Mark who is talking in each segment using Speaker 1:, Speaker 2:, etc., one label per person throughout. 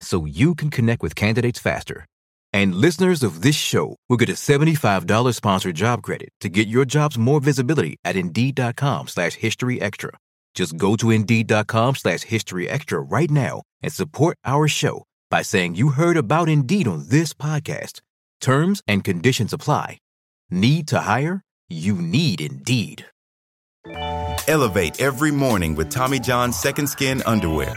Speaker 1: so you can connect with candidates faster. And listeners of this show will get a $75 sponsored job credit to get your jobs more visibility at Indeed.com slash History Extra. Just go to Indeed.com slash History Extra right now and support our show by saying you heard about Indeed on this podcast. Terms and conditions apply. Need to hire? You need Indeed.
Speaker 2: Elevate every morning with Tommy John's Second Skin Underwear.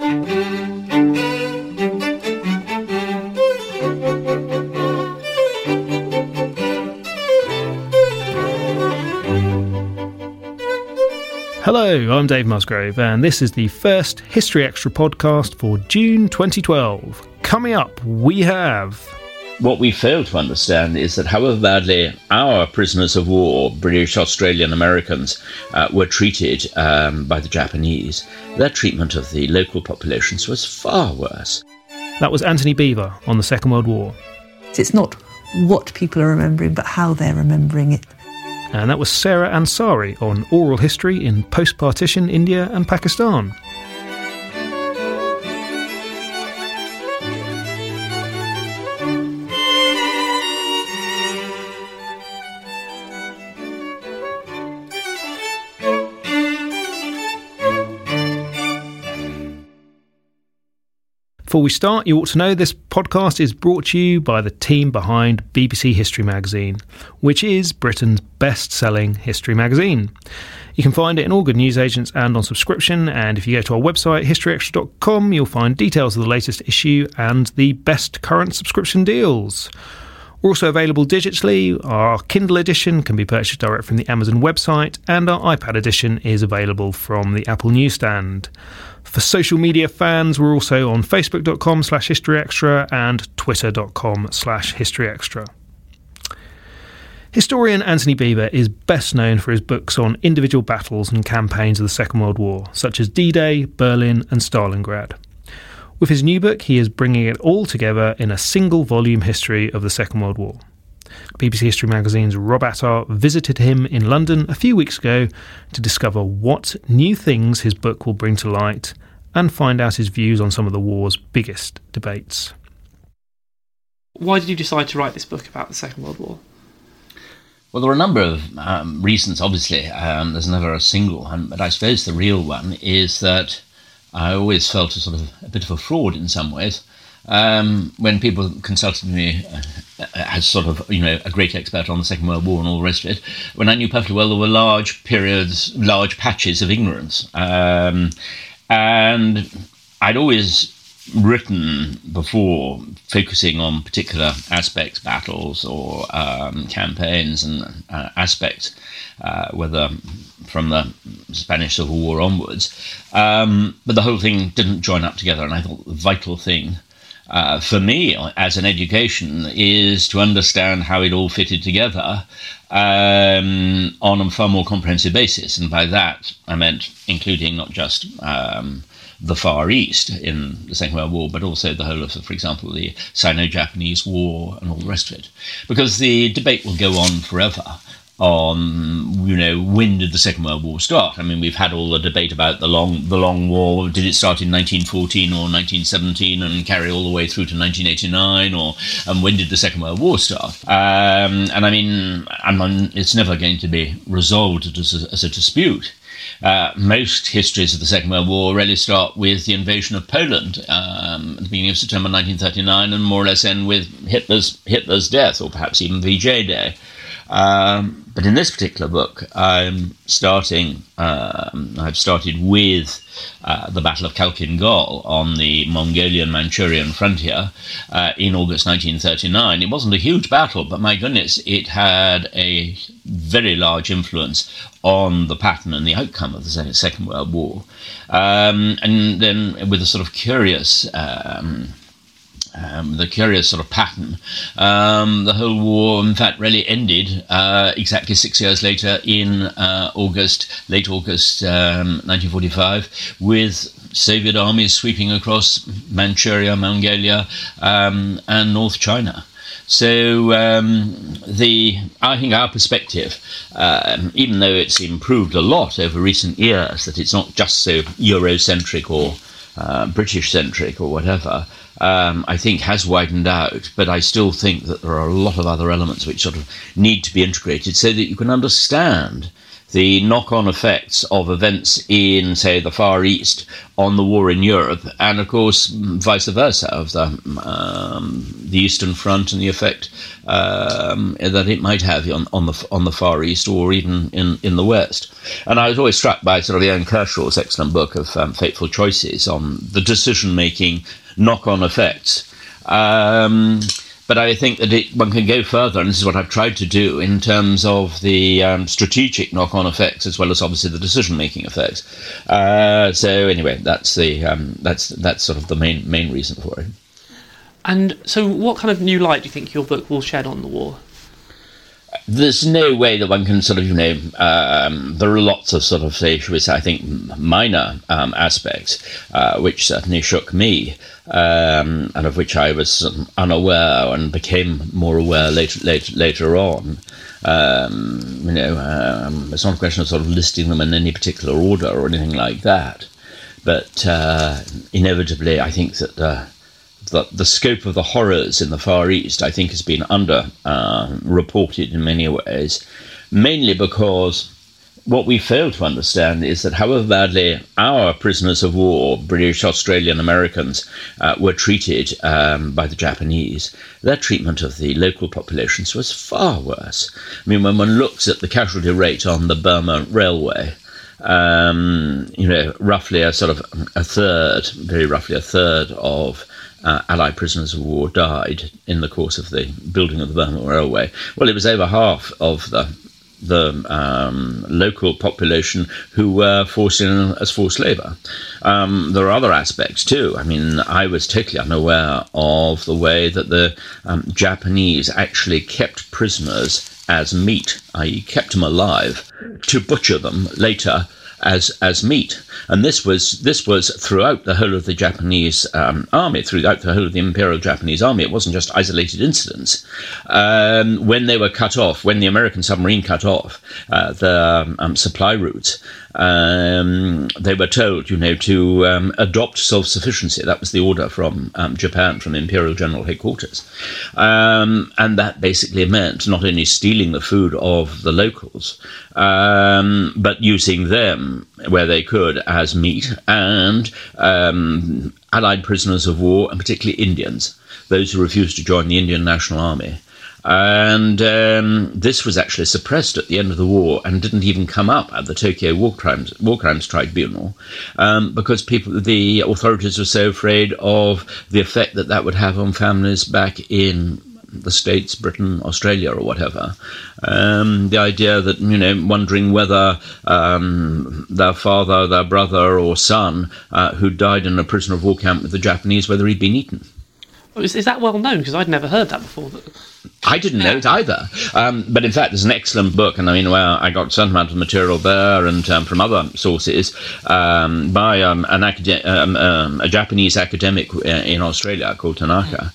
Speaker 3: Hello, I'm Dave Musgrove, and this is the first History Extra podcast for June 2012. Coming up, we have.
Speaker 4: What we fail to understand is that however badly our prisoners of war, British, Australian, Americans, uh, were treated um, by the Japanese, their treatment of the local populations was far worse.
Speaker 3: That was Antony Beevor on the Second World War.
Speaker 5: It's not what people are remembering, but how they're remembering it.
Speaker 3: And that was Sarah Ansari on oral history in post partition India and Pakistan. Before we start, you ought to know this podcast is brought to you by the team behind BBC History Magazine, which is Britain's best selling history magazine. You can find it in all good newsagents and on subscription. And if you go to our website, historyextra.com, you'll find details of the latest issue and the best current subscription deals. We're also available digitally. Our Kindle edition can be purchased direct from the Amazon website, and our iPad edition is available from the Apple newsstand. For social media fans, we're also on facebook.com slash historyextra and twitter.com slash historyextra. Historian Antony Beevor is best known for his books on individual battles and campaigns of the Second World War, such as D Day, Berlin, and Stalingrad. With his new book, he is bringing it all together in a single volume history of the Second World War. BBC History Magazine's Rob Attar visited him in London a few weeks ago to discover what new things his book will bring to light and find out his views on some of the war's biggest debates.
Speaker 6: Why did you decide to write this book about the Second World War?
Speaker 4: Well, there are a number of um, reasons, obviously. Um, there's never a single one, but I suppose the real one is that I always felt a sort of a bit of a fraud in some ways. Um, when people consulted me uh, as sort of you know a great expert on the Second World War and all the rest of it, when I knew perfectly well there were large periods, large patches of ignorance, um, and I'd always written before focusing on particular aspects, battles or um, campaigns and uh, aspects, uh, whether from the Spanish Civil War onwards. Um, but the whole thing didn't join up together, and I thought the vital thing. Uh, for me, as an education, is to understand how it all fitted together um, on a far more comprehensive basis. And by that, I meant including not just um, the Far East in the Second World War, but also the whole of, for example, the Sino Japanese War and all the rest of it. Because the debate will go on forever on you know when did the Second World War start? I mean, we've had all the debate about the long the long war. Did it start in 1914 or 1917 and carry all the way through to 1989, or and when did the Second World War start? Um, and I mean, it's never going to be resolved as a, as a dispute. Uh, most histories of the Second World War really start with the invasion of Poland um, at the beginning of September 1939 and more or less end with Hitler's Hitler's death, or perhaps even VJ Day. Um, but in this particular book, I'm starting. Um, I've started with uh, the Battle of Khalkhin Gol on the Mongolian-Manchurian frontier uh, in August 1939. It wasn't a huge battle, but my goodness, it had a very large influence on the pattern and the outcome of the Second World War. Um, and then, with a sort of curious. Um, the curious sort of pattern. Um, the whole war, in fact, really ended uh, exactly six years later in uh, August, late August um, 1945, with Soviet armies sweeping across Manchuria, Mongolia, um, and North China. So um, the I think our perspective, um, even though it's improved a lot over recent years, that it's not just so Eurocentric or uh, British centric or whatever, um, I think has widened out. But I still think that there are a lot of other elements which sort of need to be integrated so that you can understand the knock on effects of events in, say, the Far East on the war in Europe, and of course, vice versa, of the, um, the Eastern Front and the effect um, that it might have on, on, the, on the Far East or even in, in the West. And I was always struck by sort of Ian Kershaw's excellent book of um, Fateful Choices on the decision making knock on effects. Um, but I think that it, one can go further, and this is what I've tried to do in terms of the um, strategic knock-on effects, as well as obviously the decision-making effects. Uh, so anyway, that's the um, that's that's sort of the main main reason for it.
Speaker 6: And so, what kind of new light do you think your book will shed on the war?
Speaker 4: There's no way that one can sort of, you know, um, there are lots of sort of, say, should we say, I think, minor um, aspects uh, which certainly shook me, um, and of which I was unaware and became more aware later, later, later on. Um, you know, um, it's not a question of sort of listing them in any particular order or anything like that, but uh, inevitably, I think that. Uh, the, the scope of the horrors in the Far East, I think, has been under uh, reported in many ways, mainly because what we fail to understand is that however badly our prisoners of war, British, Australian, Americans, uh, were treated um, by the Japanese, their treatment of the local populations was far worse. I mean, when one looks at the casualty rate on the Burma Railway, um, you know, roughly a sort of a third, very roughly a third of uh, Allied prisoners of war died in the course of the building of the Burma Railway. Well, it was over half of the the um, local population who were forced in as forced labour. Um, there are other aspects too. I mean, I was totally unaware of the way that the um, Japanese actually kept prisoners as meat, i.e., kept them alive to butcher them later as as meat. And this was this was throughout the whole of the Japanese um, army, throughout the whole of the Imperial Japanese army. It wasn't just isolated incidents. Um, when they were cut off, when the American submarine cut off uh, the um, supply routes, um, they were told, you know, to um, adopt self-sufficiency. That was the order from um, Japan, from Imperial General Headquarters, um, and that basically meant not only stealing the food of the locals, um, but using them where they could as meat and um, Allied prisoners of war, and particularly Indians, those who refused to join the Indian National Army. And um, this was actually suppressed at the end of the war and didn't even come up at the Tokyo War Crimes, war crimes Tribunal um, because people, the authorities were so afraid of the effect that that would have on families back in the States, Britain, Australia, or whatever. Um, the idea that, you know, wondering whether um, their father, their brother, or son uh, who died in a prisoner of war camp with the Japanese, whether he'd been eaten.
Speaker 6: Is, is that well known? Because I'd never heard that before.
Speaker 4: I didn't know it either. Um, but in fact, there's an excellent book, and I mean, well, I got some amount of material there and um, from other sources um, by um, an acad- um, um, a Japanese academic uh, in Australia called Tanaka,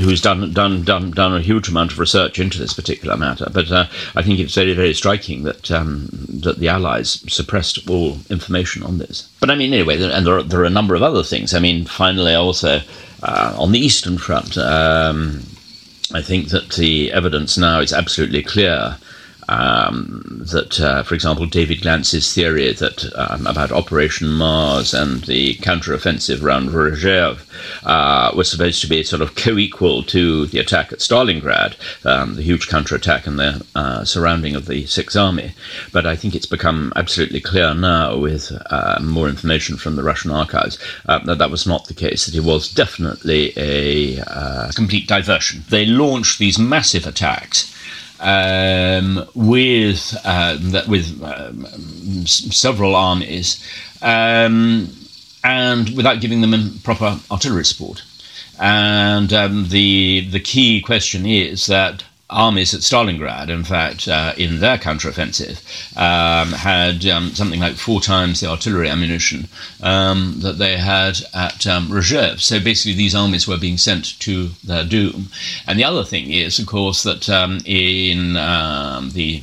Speaker 4: who's done done done done a huge amount of research into this particular matter. But uh, I think it's very very striking that that the Allies suppressed all information on this. But I mean, anyway, and there are, there are a number of other things. I mean, finally, also. Uh, on the Eastern Front, um, I think that the evidence now is absolutely clear um, that, uh, for example, David Glantz's theory that um, about Operation Mars and the counteroffensive around Rzhev uh, was supposed to be sort of co-equal to the attack at Stalingrad, um, the huge counterattack and the uh, surrounding of the Sixth Army. But I think it's become absolutely clear now, with uh, more information from the Russian archives, uh, that that was not the case. That it was definitely a uh, complete diversion. They launched these massive attacks um, with uh, with um, several armies, um, and without giving them proper artillery support. And um, the the key question is that armies at Stalingrad, in fact, uh, in their counteroffensive, um, had um, something like four times the artillery ammunition um, that they had at um. So basically, these armies were being sent to their doom. And the other thing is, of course, that um, in um, the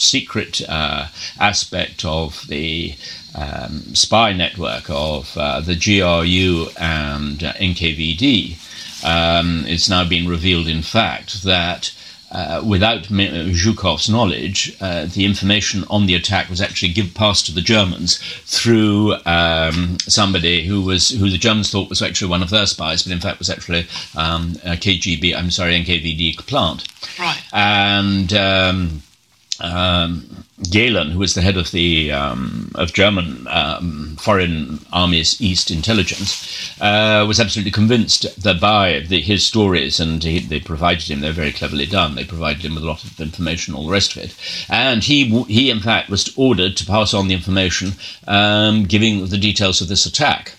Speaker 4: secret uh, aspect of the um, spy network of uh, the GRU and uh, NKVD, um, it's now been revealed, in fact, that uh, without Zhukov's knowledge, uh, the information on the attack was actually give, passed to the Germans through um, somebody who was who the Germans thought was actually one of their spies, but in fact was actually um, KGB. I'm sorry, NKVD plant.
Speaker 6: Right.
Speaker 4: And um, um, Gehlen, who was the head of the um, of German um, Foreign Armies East Intelligence, uh, was absolutely convinced that by the, his stories, and he, they provided him, they're very cleverly done. They provided him with a lot of information, all the rest of it, and he he in fact was ordered to pass on the information, um, giving the details of this attack,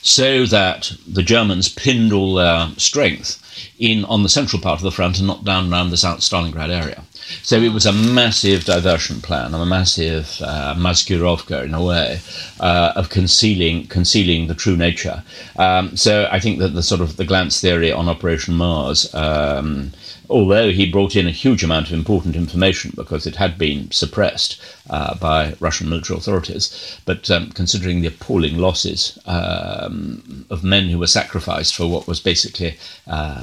Speaker 4: so that the Germans pinned all their strength in on the central part of the front and not down around the South Stalingrad area. So it was a massive diversion plan, a massive uh, maskirovka in a way uh, of concealing concealing the true nature. Um, so I think that the sort of the Glantz theory on Operation Mars. Um, although he brought in a huge amount of important information because it had been suppressed uh, by Russian military authorities. But um, considering the appalling losses um, of men who were sacrificed for what was basically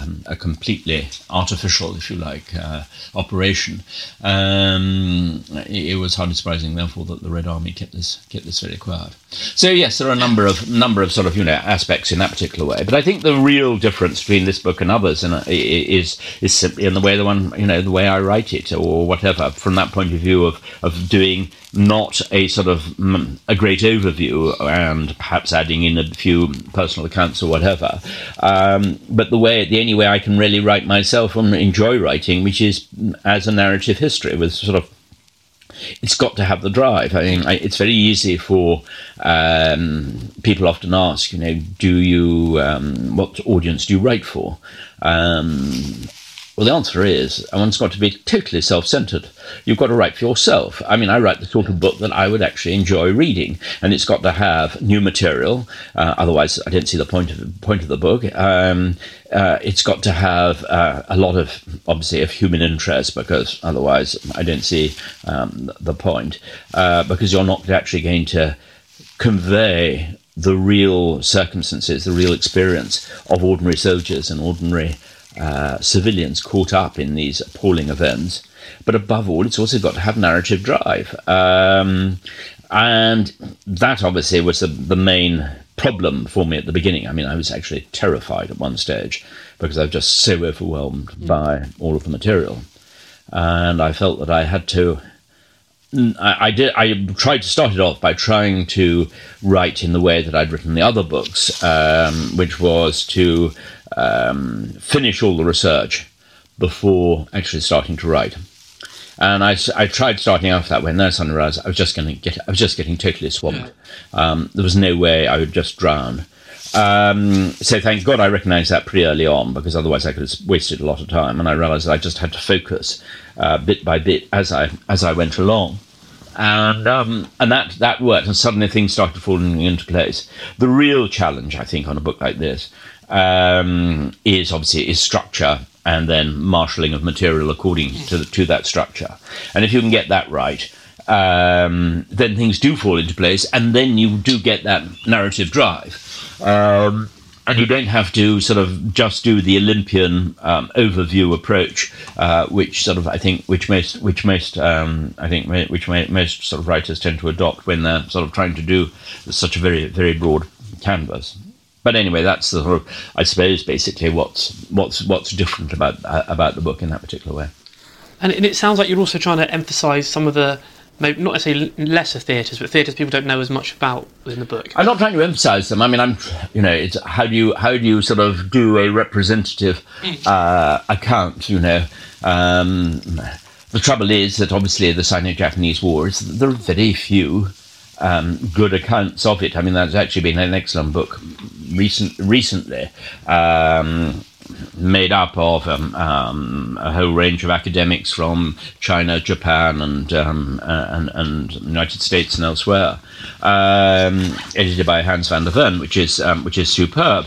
Speaker 4: um, a completely artificial, if you like, uh, operation, um, it, it, was hardly surprising, therefore, that the Red Army kept this kept this very quiet. So yes, there are a number of number of sort of you know aspects in that particular way. But I think the real difference between this book and others uh, is is simply in the way the one you know the way I write it or whatever. From that point of view of of doing not a sort of mm, a great overview and perhaps adding in a few personal accounts or whatever, um, but the way the only way I can really write myself and enjoy writing, which is as a narrative history with sort of it's got to have the drive. I mean, it's very easy for um, people often ask, you know, do you um, what audience do you write for? Um, well, the answer is, one's got to be totally self-centered. You've got to write for yourself. I mean, I write the sort of book that I would actually enjoy reading, and it's got to have new material. Uh, otherwise, I don't see the point of point of the book. Um, uh, it's got to have uh, a lot of, obviously, of human interest, because otherwise, I don't see um, the point. Uh, because you're not actually going to convey the real circumstances, the real experience of ordinary soldiers and ordinary uh, civilians caught up in these appalling events. But above all, it's also got to have narrative drive. Um, and that obviously was the, the main problem for me at the beginning. I mean, I was actually terrified at one stage because I was just so overwhelmed by all of the material, and I felt that I had to. I, I did. I tried to start it off by trying to write in the way that I'd written the other books, um, which was to um, finish all the research before actually starting to write. And I, I tried starting off that way, and then I suddenly realized I was just going to get, I was just getting totally swamped. Um, there was no way I would just drown. Um, so thank God I recognized that pretty early on, because otherwise I could have wasted a lot of time. And I realized that I just had to focus uh, bit by bit as I as I went along. And um, and that that worked, and suddenly things started falling into place. The real challenge, I think, on a book like this um, is obviously is structure and then marshalling of material according to, to that structure. And if you can get that right, um, then things do fall into place, and then you do get that narrative drive. Um, and you don't have to sort of just do the Olympian um, overview approach, uh, which sort of I think which most which most um, I think which most sort of writers tend to adopt when they're sort of trying to do such a very very broad canvas. But anyway, that's the sort of, I suppose, basically what's what's what's different about uh, about the book in that particular way.
Speaker 6: And, it sounds like you're also trying to emphasise some of the maybe not necessarily lesser theatres, but theatres people don't know as much about within the book.
Speaker 4: I'm not trying to emphasise them. I mean, I'm, you know, it's how do you how do you sort of do a representative uh, account? You know, um, the trouble is that obviously the Sino-Japanese War is there are very few um, good accounts of it. I mean, that's actually been an excellent book recent recently. Um, made up of um, um, a whole range of academics from China, Japan, and um, uh, and, and United States and elsewhere, um, edited by Hans van der Ven, which is um, which is superb.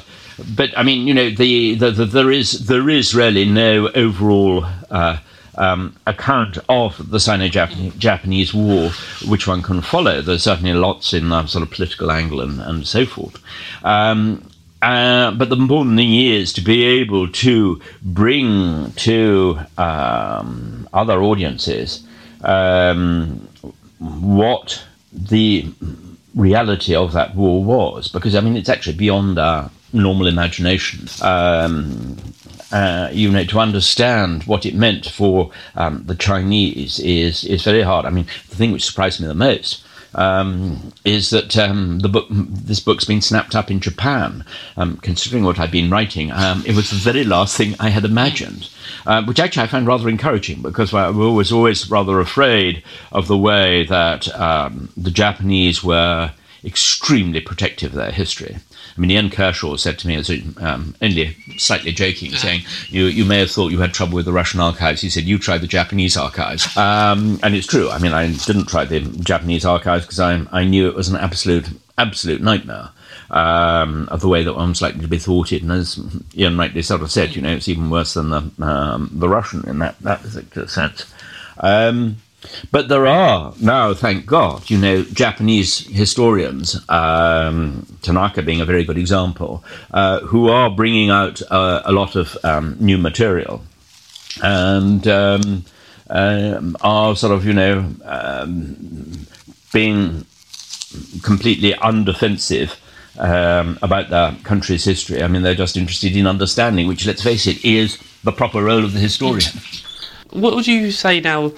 Speaker 4: But I mean, you know, the, the, the there is there is really no overall. Uh, um, account of the Sino-Japanese War, which one can follow. There's certainly lots in the sort of political angle and, and so forth. Um, uh, but the important thing is to be able to bring to um, other audiences um, what the reality of that war was, because I mean it's actually beyond our normal imagination. Um, uh, you know, to understand what it meant for um, the Chinese is is very hard. I mean, the thing which surprised me the most um, is that um, the book, this book's been snapped up in Japan. Um, considering what I've been writing, um, it was the very last thing I had imagined, uh, which actually I found rather encouraging because I was always rather afraid of the way that um, the Japanese were extremely protective of their history. I mean, Ian Kershaw said to me, as um, only slightly joking, saying, you, you may have thought you had trouble with the Russian archives. He said, You tried the Japanese archives. Um, and it's true. I mean, I didn't try the Japanese archives because I, I knew it was an absolute, absolute nightmare. Um, of the way that one was likely to be thwarted, and as Ian rightly sort of said, you know, it's even worse than the um, the Russian in that that particular sense. Um, but there are now, thank God, you know, Japanese historians, um, Tanaka being a very good example, uh, who are bringing out uh, a lot of um, new material and um, uh, are sort of, you know, um, being completely undefensive. Um, about their country's history. I mean, they're just interested in understanding, which, let's face it, is the proper role of the historian.
Speaker 6: What would you say now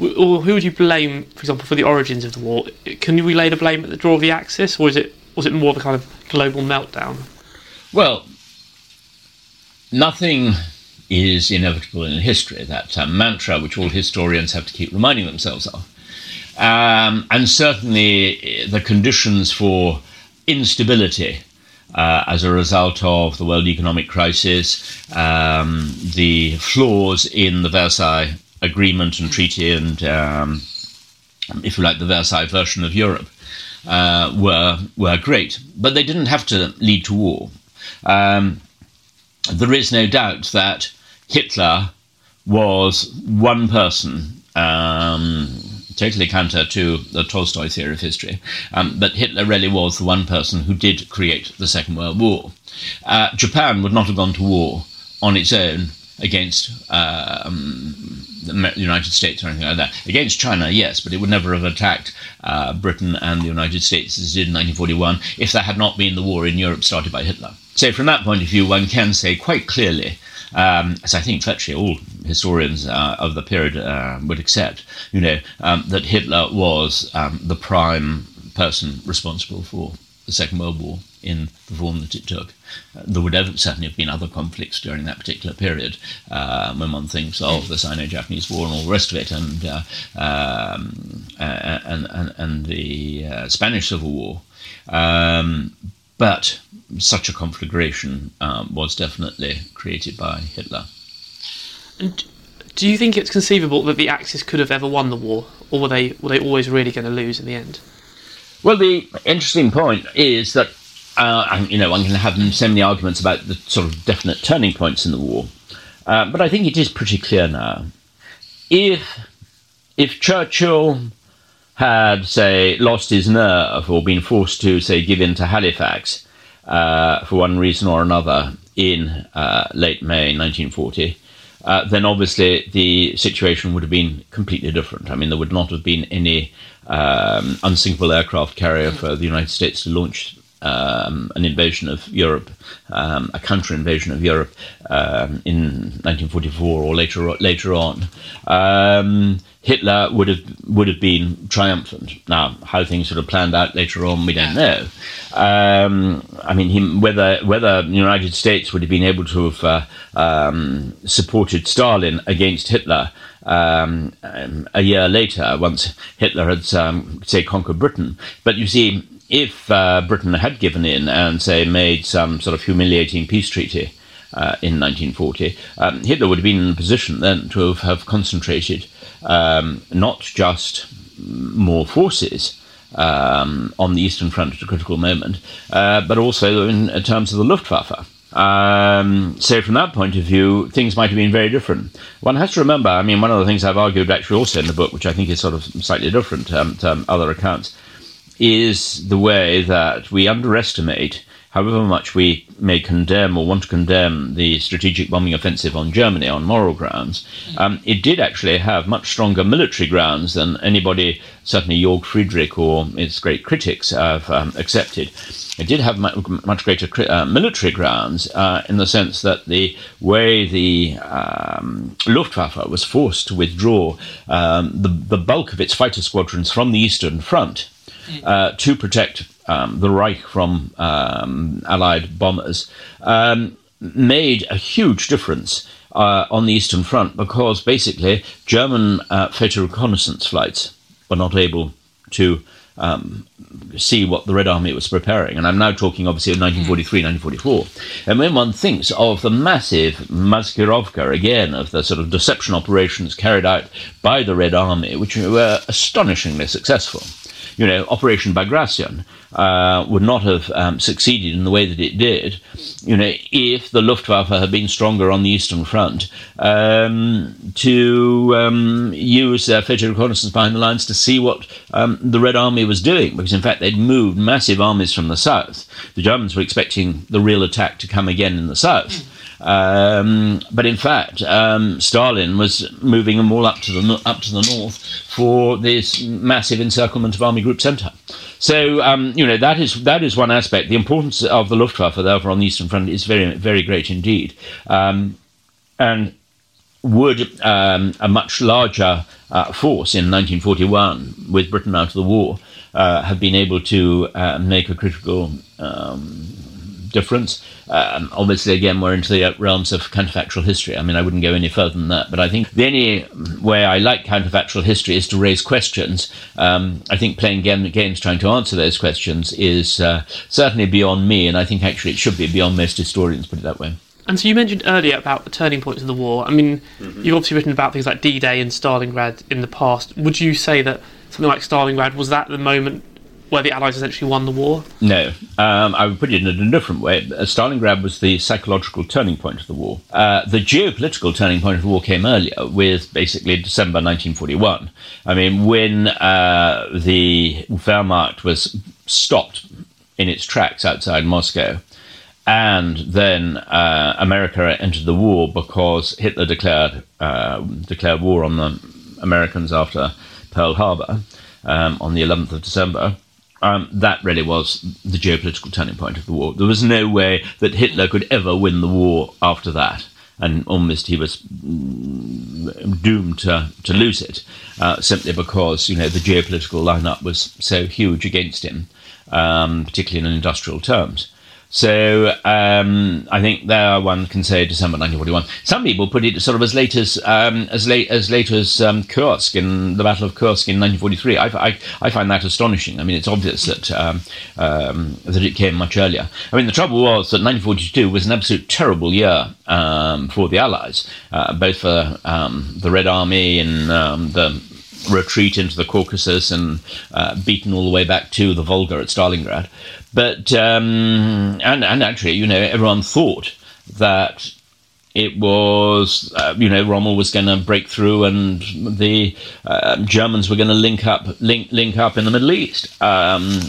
Speaker 6: or who would you blame, for example, for the origins of the war? Can we lay the blame at the draw of the Axis, or is it was it more of a kind of global meltdown?
Speaker 4: Well, nothing is inevitable in history. That um, mantra, which all historians have to keep reminding themselves of, um, and certainly eh, the conditions for instability. Uh, as a result of the world economic crisis, um, the flaws in the Versailles agreement and treaty and, um, if you like, the Versailles version of Europe uh, were were great, but they didn't have to lead to war. Um, there is no doubt that Hitler was one person. Um, totally counter to the Tolstoy theory of history, um, but Hitler really was the one person who did create the Second World War. Uh, Japan would not have gone to war on its own against um, the United States or anything like that. Against China, yes, but it would never have attacked uh, Britain and the United States as it did in 1941 if there had not been the war in Europe started by Hitler. So, from that point of view, one can say quite clearly um, as I think virtually all historians uh, of the period uh, would accept, you know, um, that Hitler was um, the prime person responsible for the Second World War in the form that it took. There would certainly have been other conflicts during that particular period uh, when one thinks of the Sino-Japanese War and all the rest of it, and uh, um, and, and, and the uh, Spanish Civil War. Um, but such a conflagration um, was definitely created by Hitler.
Speaker 6: And do you think it's conceivable that the Axis could have ever won the war, or were they were they always really going to lose in the end?
Speaker 4: Well, the interesting point is that uh, you know one can have so many arguments about the sort of definite turning points in the war, uh, but I think it is pretty clear now. If if Churchill had, say, lost his nerve or been forced to, say, give in to Halifax uh, for one reason or another in uh, late May 1940, uh, then obviously the situation would have been completely different. I mean, there would not have been any um, unsinkable aircraft carrier for the United States to launch um, an invasion of Europe, um, a counter invasion of Europe um, in 1944 or later later on. Um, Hitler would have would have been triumphant. Now, how things sort of planned out later on, we don't know. Um, I mean, he, whether whether the United States would have been able to have uh, um, supported Stalin against Hitler um, a year later, once Hitler had say conquered Britain. But you see, if uh, Britain had given in and, say, made some sort of humiliating peace treaty uh, in 1940, um, Hitler would have been in a position then to have, have concentrated um, not just more forces. Um, on the Eastern Front at a critical moment, uh, but also in, in, terms of the Luftwaffe. Um, so, from that point of view, things might have been very different. One has to remember, I mean, one of the things I've argued actually also in the book, which I think is sort of slightly different um, to um, other accounts, is the way that we underestimate, however much we may condemn or want to condemn the strategic bombing offensive on Germany on moral grounds, um, it did actually have much stronger military grounds than anybody, certainly Jörg Friedrich or its great critics, have um, accepted. It did have much greater uh, military grounds uh, in the sense that the way the um, Luftwaffe was forced to withdraw um, the, the bulk of its fighter squadrons from the Eastern Front uh, to protect um, the Reich from um, Allied bombers um, made a huge difference uh, on the Eastern Front because basically German uh, fighter reconnaissance flights were not able to um, see what the Red Army was preparing. And I'm now talking obviously of 1943, 1944. And when one thinks of the massive Maskirovka, again, of the sort of deception operations carried out by the Red Army, which were astonishingly successful you know, Operation Bagration uh, would not have um, succeeded in the way that it did, you know, if the Luftwaffe had been stronger on the Eastern Front um, to um, use their fighter reconnaissance behind the lines to see what um, the Red Army was doing, because in fact they'd moved massive armies from the south. The Germans were expecting the real attack to come again in the south. Um, but in fact, um, Stalin was moving them all up to the up to the north for this massive encirclement of Army Group Centre. So um, you know that is that is one aspect. The importance of the Luftwaffe over on the Eastern Front is very very great indeed, um, and would um, a much larger uh, force in 1941 with Britain out of the war uh, have been able to uh, make a critical um, difference. Um, obviously, again, we're into the realms of counterfactual history. I mean, I wouldn't go any further than that. But I think the only way I like counterfactual history is to raise questions. Um, I think playing game, games trying to answer those questions is uh, certainly beyond me, and I think actually it should be beyond most historians, put it that way.
Speaker 6: And so you mentioned earlier about the turning points of the war. I mean, mm-hmm. you've obviously written about things like D-Day and Stalingrad in the past. Would you say that something like Stalingrad was that the moment where the Allies essentially won the war?
Speaker 4: No. Um, I would put it in a different way. Uh, Stalingrad was the psychological turning point of the war. Uh, the geopolitical turning point of the war came earlier, with basically December 1941. I mean, when uh, the Wehrmacht was stopped in its tracks outside Moscow. and then uh, America entered the war because Hitler declared uh, declared war on the Americans after Pearl Harbor um, on the 11th of December. Um, that really was the geopolitical turning point of the war. There was no way that Hitler could ever win the war after that, and almost he was mm, doomed to, to lose it uh, simply because you know the geopolitical lineup was so huge against him, um, particularly in industrial terms. So um, I think there one can say December 1941. Some people put it sort of as late as um, as late as late as um, Kursk in the Battle of Kursk in 1943. I, I, I find that astonishing. I mean, it's obvious that um, um, that it came much earlier. I mean, the trouble was that 1942 was an absolute terrible year um, for the Allies, uh, both for the Red Army and the retreat into the Caucasus and uh, beaten all the way back to the Volga at Stalingrad. But um, and and actually, you know, everyone thought that it was, uh, you know, Rommel was going to break through, and the uh, Germans were going to link up, link link up in the Middle East, um,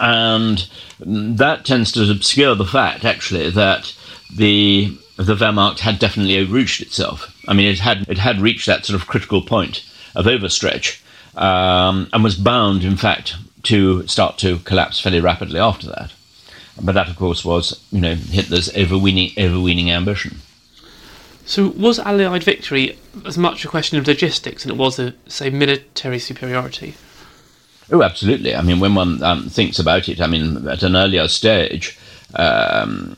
Speaker 4: and that tends to obscure the fact, actually, that the the Wehrmacht had definitely overreached itself. I mean, it had it had reached that sort of critical point of overstretch, um, and was bound, in fact, to start to collapse fairly rapidly after that. But that, of course, was you know Hitler's overweening overweening ambition.
Speaker 6: So, was Allied victory as much a question of logistics than it was a say military superiority?
Speaker 4: Oh, absolutely. I mean, when one um, thinks about it, I mean, at an earlier stage, um,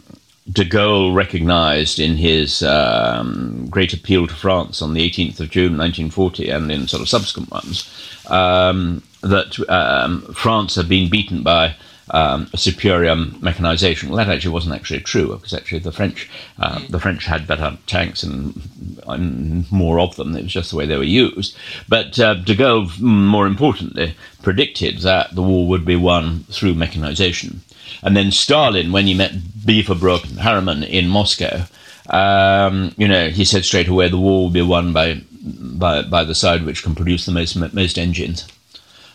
Speaker 4: de Gaulle recognized in his um, great appeal to France on the 18th of June 1940 and in sort of subsequent ones um, that um, France had been beaten by um, a superior mechanization. Well, that actually wasn't actually true because actually the French uh, the French had better tanks and, and, more of them. It was just the way they were used. But uh, de Gaulle, more importantly, predicted that the war would be won through mechanization. And then Stalin, when he met Beaverbrook and Harriman in Moscow, um, you know, he said straight away the war will be won by by by the side which can produce the most most engines.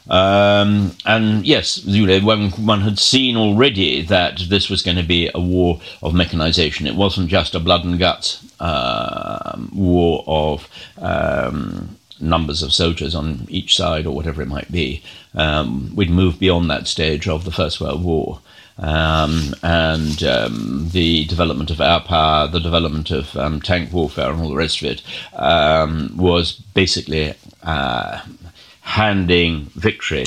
Speaker 4: Um, and yes, you know, when one had seen already that this was going to be a war of mechanization, it wasn't just a blood and guts uh, war of um, numbers of soldiers on each side or whatever it might be. Um, we'd moved beyond that stage of the First World War. Um, and um, the development of air power, the development of um, tank warfare, and all the rest of it um, was basically uh, handing victory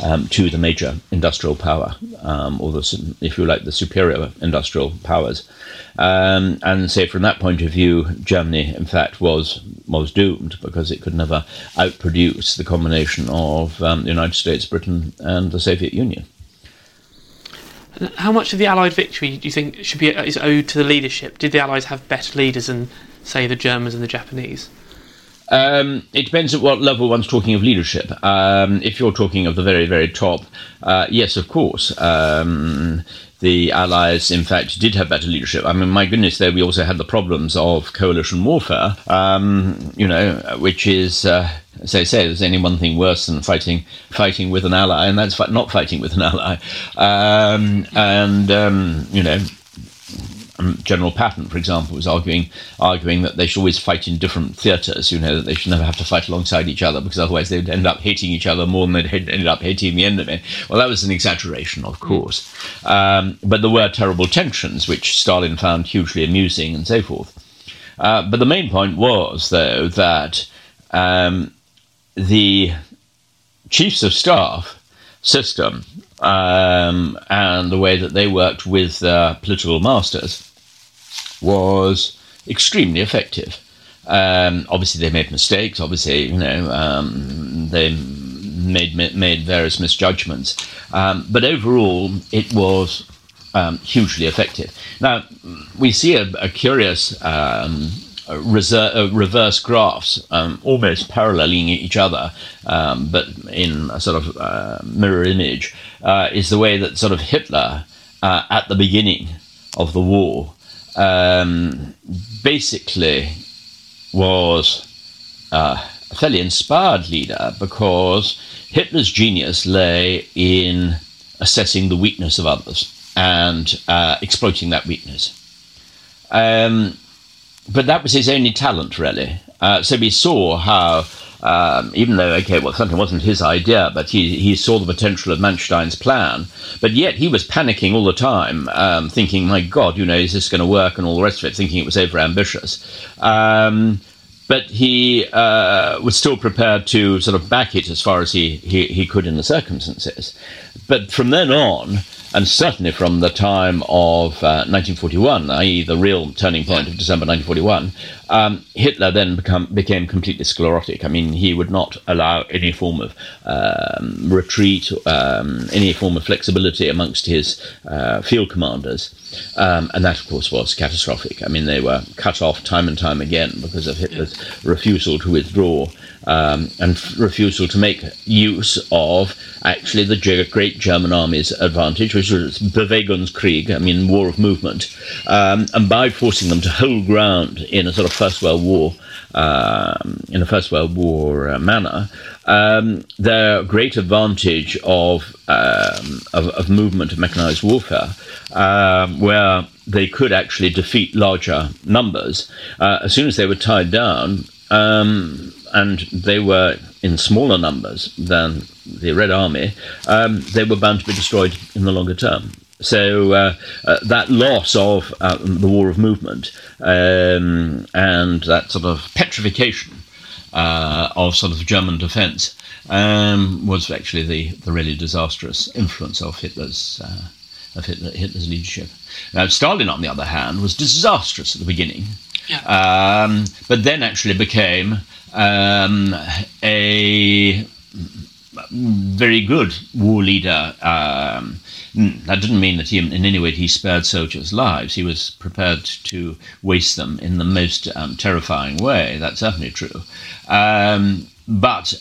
Speaker 4: um, to the major industrial power, um, or the, if you like, the superior industrial powers. And say from that point of view, Germany, in fact, was was doomed because it could never outproduce the combination of the United States, Britain, and the Soviet Union.
Speaker 6: How much of the Allied victory do you think should be is owed to the leadership? Did the Allies have better leaders than, say, the Germans and the Japanese?
Speaker 4: Um, it depends at what level one's talking of leadership. Um, if you're talking of the very, very top, uh, yes, of course. Um, the Allies, in fact, did have better leadership. I mean, my goodness, there we also had the problems of coalition warfare, um, you know, which is, uh, as I say, there's only one thing worse than fighting fighting with an ally, and that's not fighting with an ally. Um, and, um, you know, um, General Patton, for example, was arguing arguing that they should always fight in different theatres. You know that they should never have to fight alongside each other because otherwise they'd end up hating each other more than they'd ended up hating the enemy. Well, that was an exaggeration, of course, um, but there were terrible tensions which Stalin found hugely amusing and so forth. Uh, but the main point was, though, that um, the chiefs of staff system um, and the way that they worked with uh, political masters was extremely effective. Um, obviously, they made mistakes. Obviously, you know, um, they made made various misjudgments. Um, but overall, it was um, hugely effective. Now, we see a, a curious um, uh, reverse graphs, um, almost paralleling each other, but in a sort of uh, mirror image, uh, is the way that sort of Hitler, uh, at the beginning of the war, um, basically was uh, a fairly inspired leader because Hitler's genius lay in assessing the weakness of others and uh, exploiting that weakness. Um, but that was his only talent, really. Uh, so we saw how, um, even though, okay, well, something wasn't his idea, but he, he saw the potential of Manstein's plan, but yet he was panicking all the time, um, thinking, my God, you know, is this going to work and all the rest of it, thinking it was overambitious. Um, but he uh, was still prepared to sort of back it as far as he, he, he could in the circumstances. But from then on, and certainly from the time of uh, 1941, i.e., the real turning point of December 1941, um, Hitler then become, became completely sclerotic. I mean, he would not allow any form of um, retreat, um, any form of flexibility amongst his uh, field commanders. Um, and that, of course, was catastrophic. I mean, they were cut off time and time again because of Hitler's refusal to withdraw um, and refusal to make use of actually the great German army's advantage, which was Bewegungskrieg, I mean, war of movement, um, and by forcing them to hold ground in a sort of First World War, um, in a First World War uh, manner, um, their great advantage of, um, of, of movement of mechanized warfare, um, where they could actually defeat larger numbers, uh, as soon as they were tied down. Um, and they were in smaller numbers than the Red Army, um, they were bound to be destroyed in the longer term. So uh, uh, that loss of uh, the war of movement um, and that sort of petrification uh, of sort of German defence um, was actually the, the really disastrous influence of Hitler's uh, of Hitler, Hitler's leadership. Now Stalin, on the other hand, was disastrous at the beginning, yeah. um, but then actually became um, a very good war leader. Um, that didn't mean that he, in any way, he spared soldiers' lives. He was prepared to waste them in the most um, terrifying way. That's certainly true. Um, but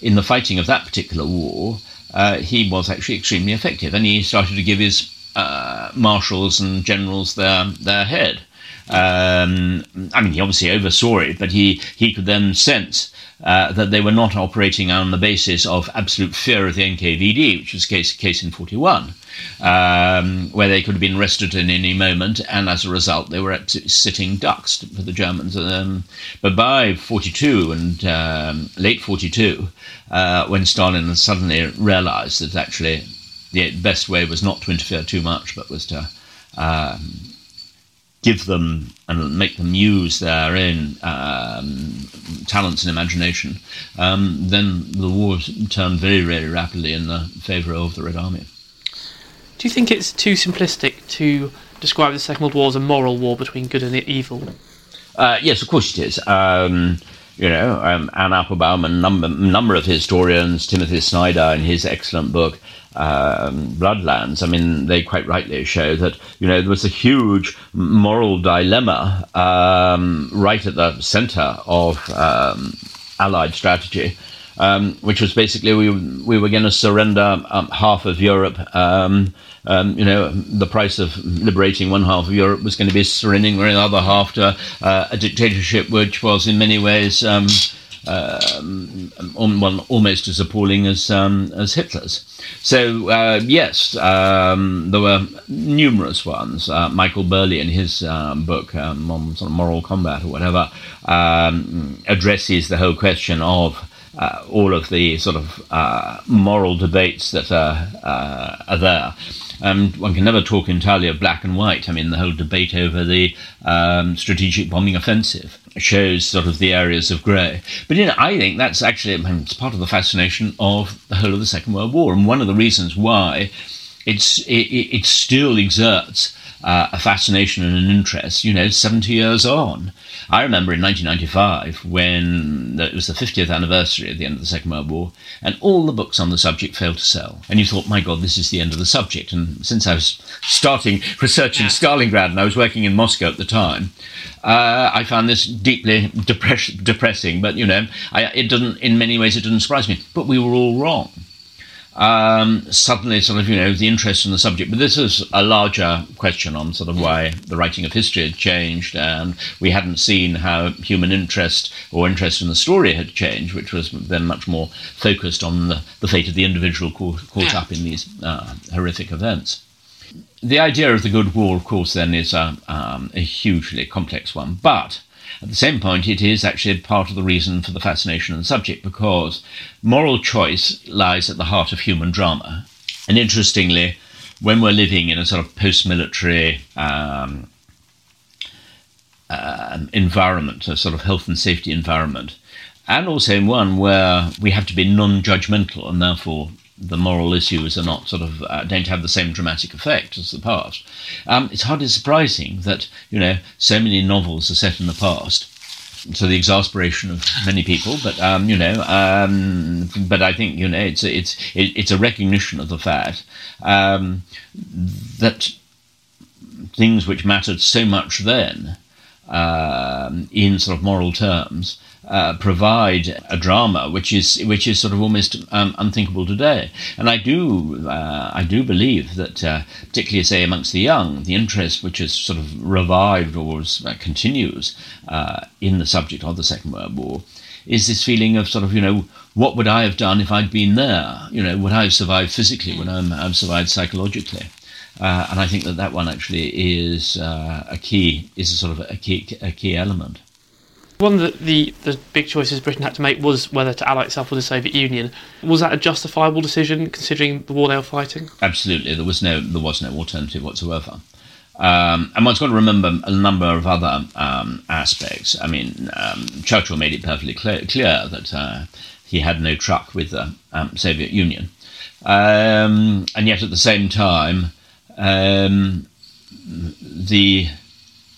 Speaker 4: in the fighting of that particular war, uh, he was actually extremely effective, and he started to give his uh, marshals and generals their their head. Um, I mean, he obviously oversaw it, but he, he could then sense uh, that they were not operating on the basis of absolute fear of the NKVD, which was the case, case in 41, um, where they could have been arrested in any moment, and as a result, they were absolutely sitting ducks for the Germans. Um, but by 42 and um, late 42, uh, when Stalin suddenly realized that actually the best way was not to interfere too much, but was to um, give them and make them use their own um, talents and imagination, um, then the war turned very, very rapidly in the favour of the Red Army.
Speaker 6: Do you think it's too simplistic to describe the Second World War as a moral war between good and evil?
Speaker 4: Uh, yes, of course it is. Um, you know, um, Anne Applebaum and number number of historians, Timothy Snyder in his excellent book um, Bloodlands. I mean, they quite rightly show that you know there was a huge moral dilemma um, right at the centre of um, Allied strategy. Um, which was basically we we were going to surrender um, half of Europe. Um, you know, the price of liberating one half of Europe was going to be surrendering the other half to uh, a dictatorship, which was in many ways. Um, um, well, almost as appalling as um, as Hitler's. So uh, yes, um, there were numerous ones. Uh, Michael Burleigh, in his um, book um, on sort of moral combat or whatever, addresses the whole question of uh, all of the sort of uh, moral debates that are, uh, are there. Um, one can never talk entirely of black and white. I mean, the whole debate over the um, strategic bombing offensive shows sort of the areas of grey. But you know, I think that's actually I mean, it's part of the fascination of the whole of the Second World War, and one of the reasons why it's it, it still exerts uh, a fascination and an interest. You know, seventy years on. I remember in 1995 when it was the 50th anniversary of the end of the Second World War, and all the books on the subject failed to sell. And you thought, my God, this is the end of the subject. And since I was starting research in Stalingrad and I was working in Moscow at the time, uh, I found this deeply depress- depressing. But you know, I, it doesn't. In many ways, it didn't surprise me. But we were all wrong um, suddenly sort of, you know, the interest in the subject. But this is a larger question on sort of why the writing of history had changed, and we hadn't seen how human interest or interest in the story had changed, which was then much more focused on the, the fate of the individual caught, caught up in these uh, horrific events. the idea of the good war, of course, then is a, um, a hugely complex one, but at the same point, it is actually part of the reason for the fascination of the subject because moral choice lies at the heart of human drama. And interestingly, when we're living in a sort of post military um, uh, environment, a sort of health and safety environment, and also in one where we have to be non judgmental and therefore the moral issues are not sort of uh, don't have the same dramatic effect as the past. Um, it's hardly surprising that you know so many novels are set in the past, to the exasperation of many people. But um, you know, um, but I think you know it's it's it's a recognition of the fact um, that things which mattered so much then um, in sort of moral terms uh, provide a drama which is which is sort of almost um, unthinkable today. And I do uh, I do believe that uh, particularly say amongst the young, the interest which is sort of revived or uh, continues uh, in the subject of the Second World War is this feeling of sort of you know what would I have done if I'd been there? You know, would I have survived physically? Would I have survived psychologically? Uh, and I think that that one actually is uh, a key, is a sort of a key, a key element.
Speaker 6: One of the, the, the, big choices Britain had to make was whether to ally itself with the Soviet Union. Was that a justifiable decision considering the war they were fighting?
Speaker 4: Absolutely, there was no there was no alternative whatsoever. Um, and one's got to remember a number of other um, aspects. I mean, um, Churchill made it perfectly clear, clear that uh, he had no truck with the um, Soviet Union, um, and yet at the same time, um, the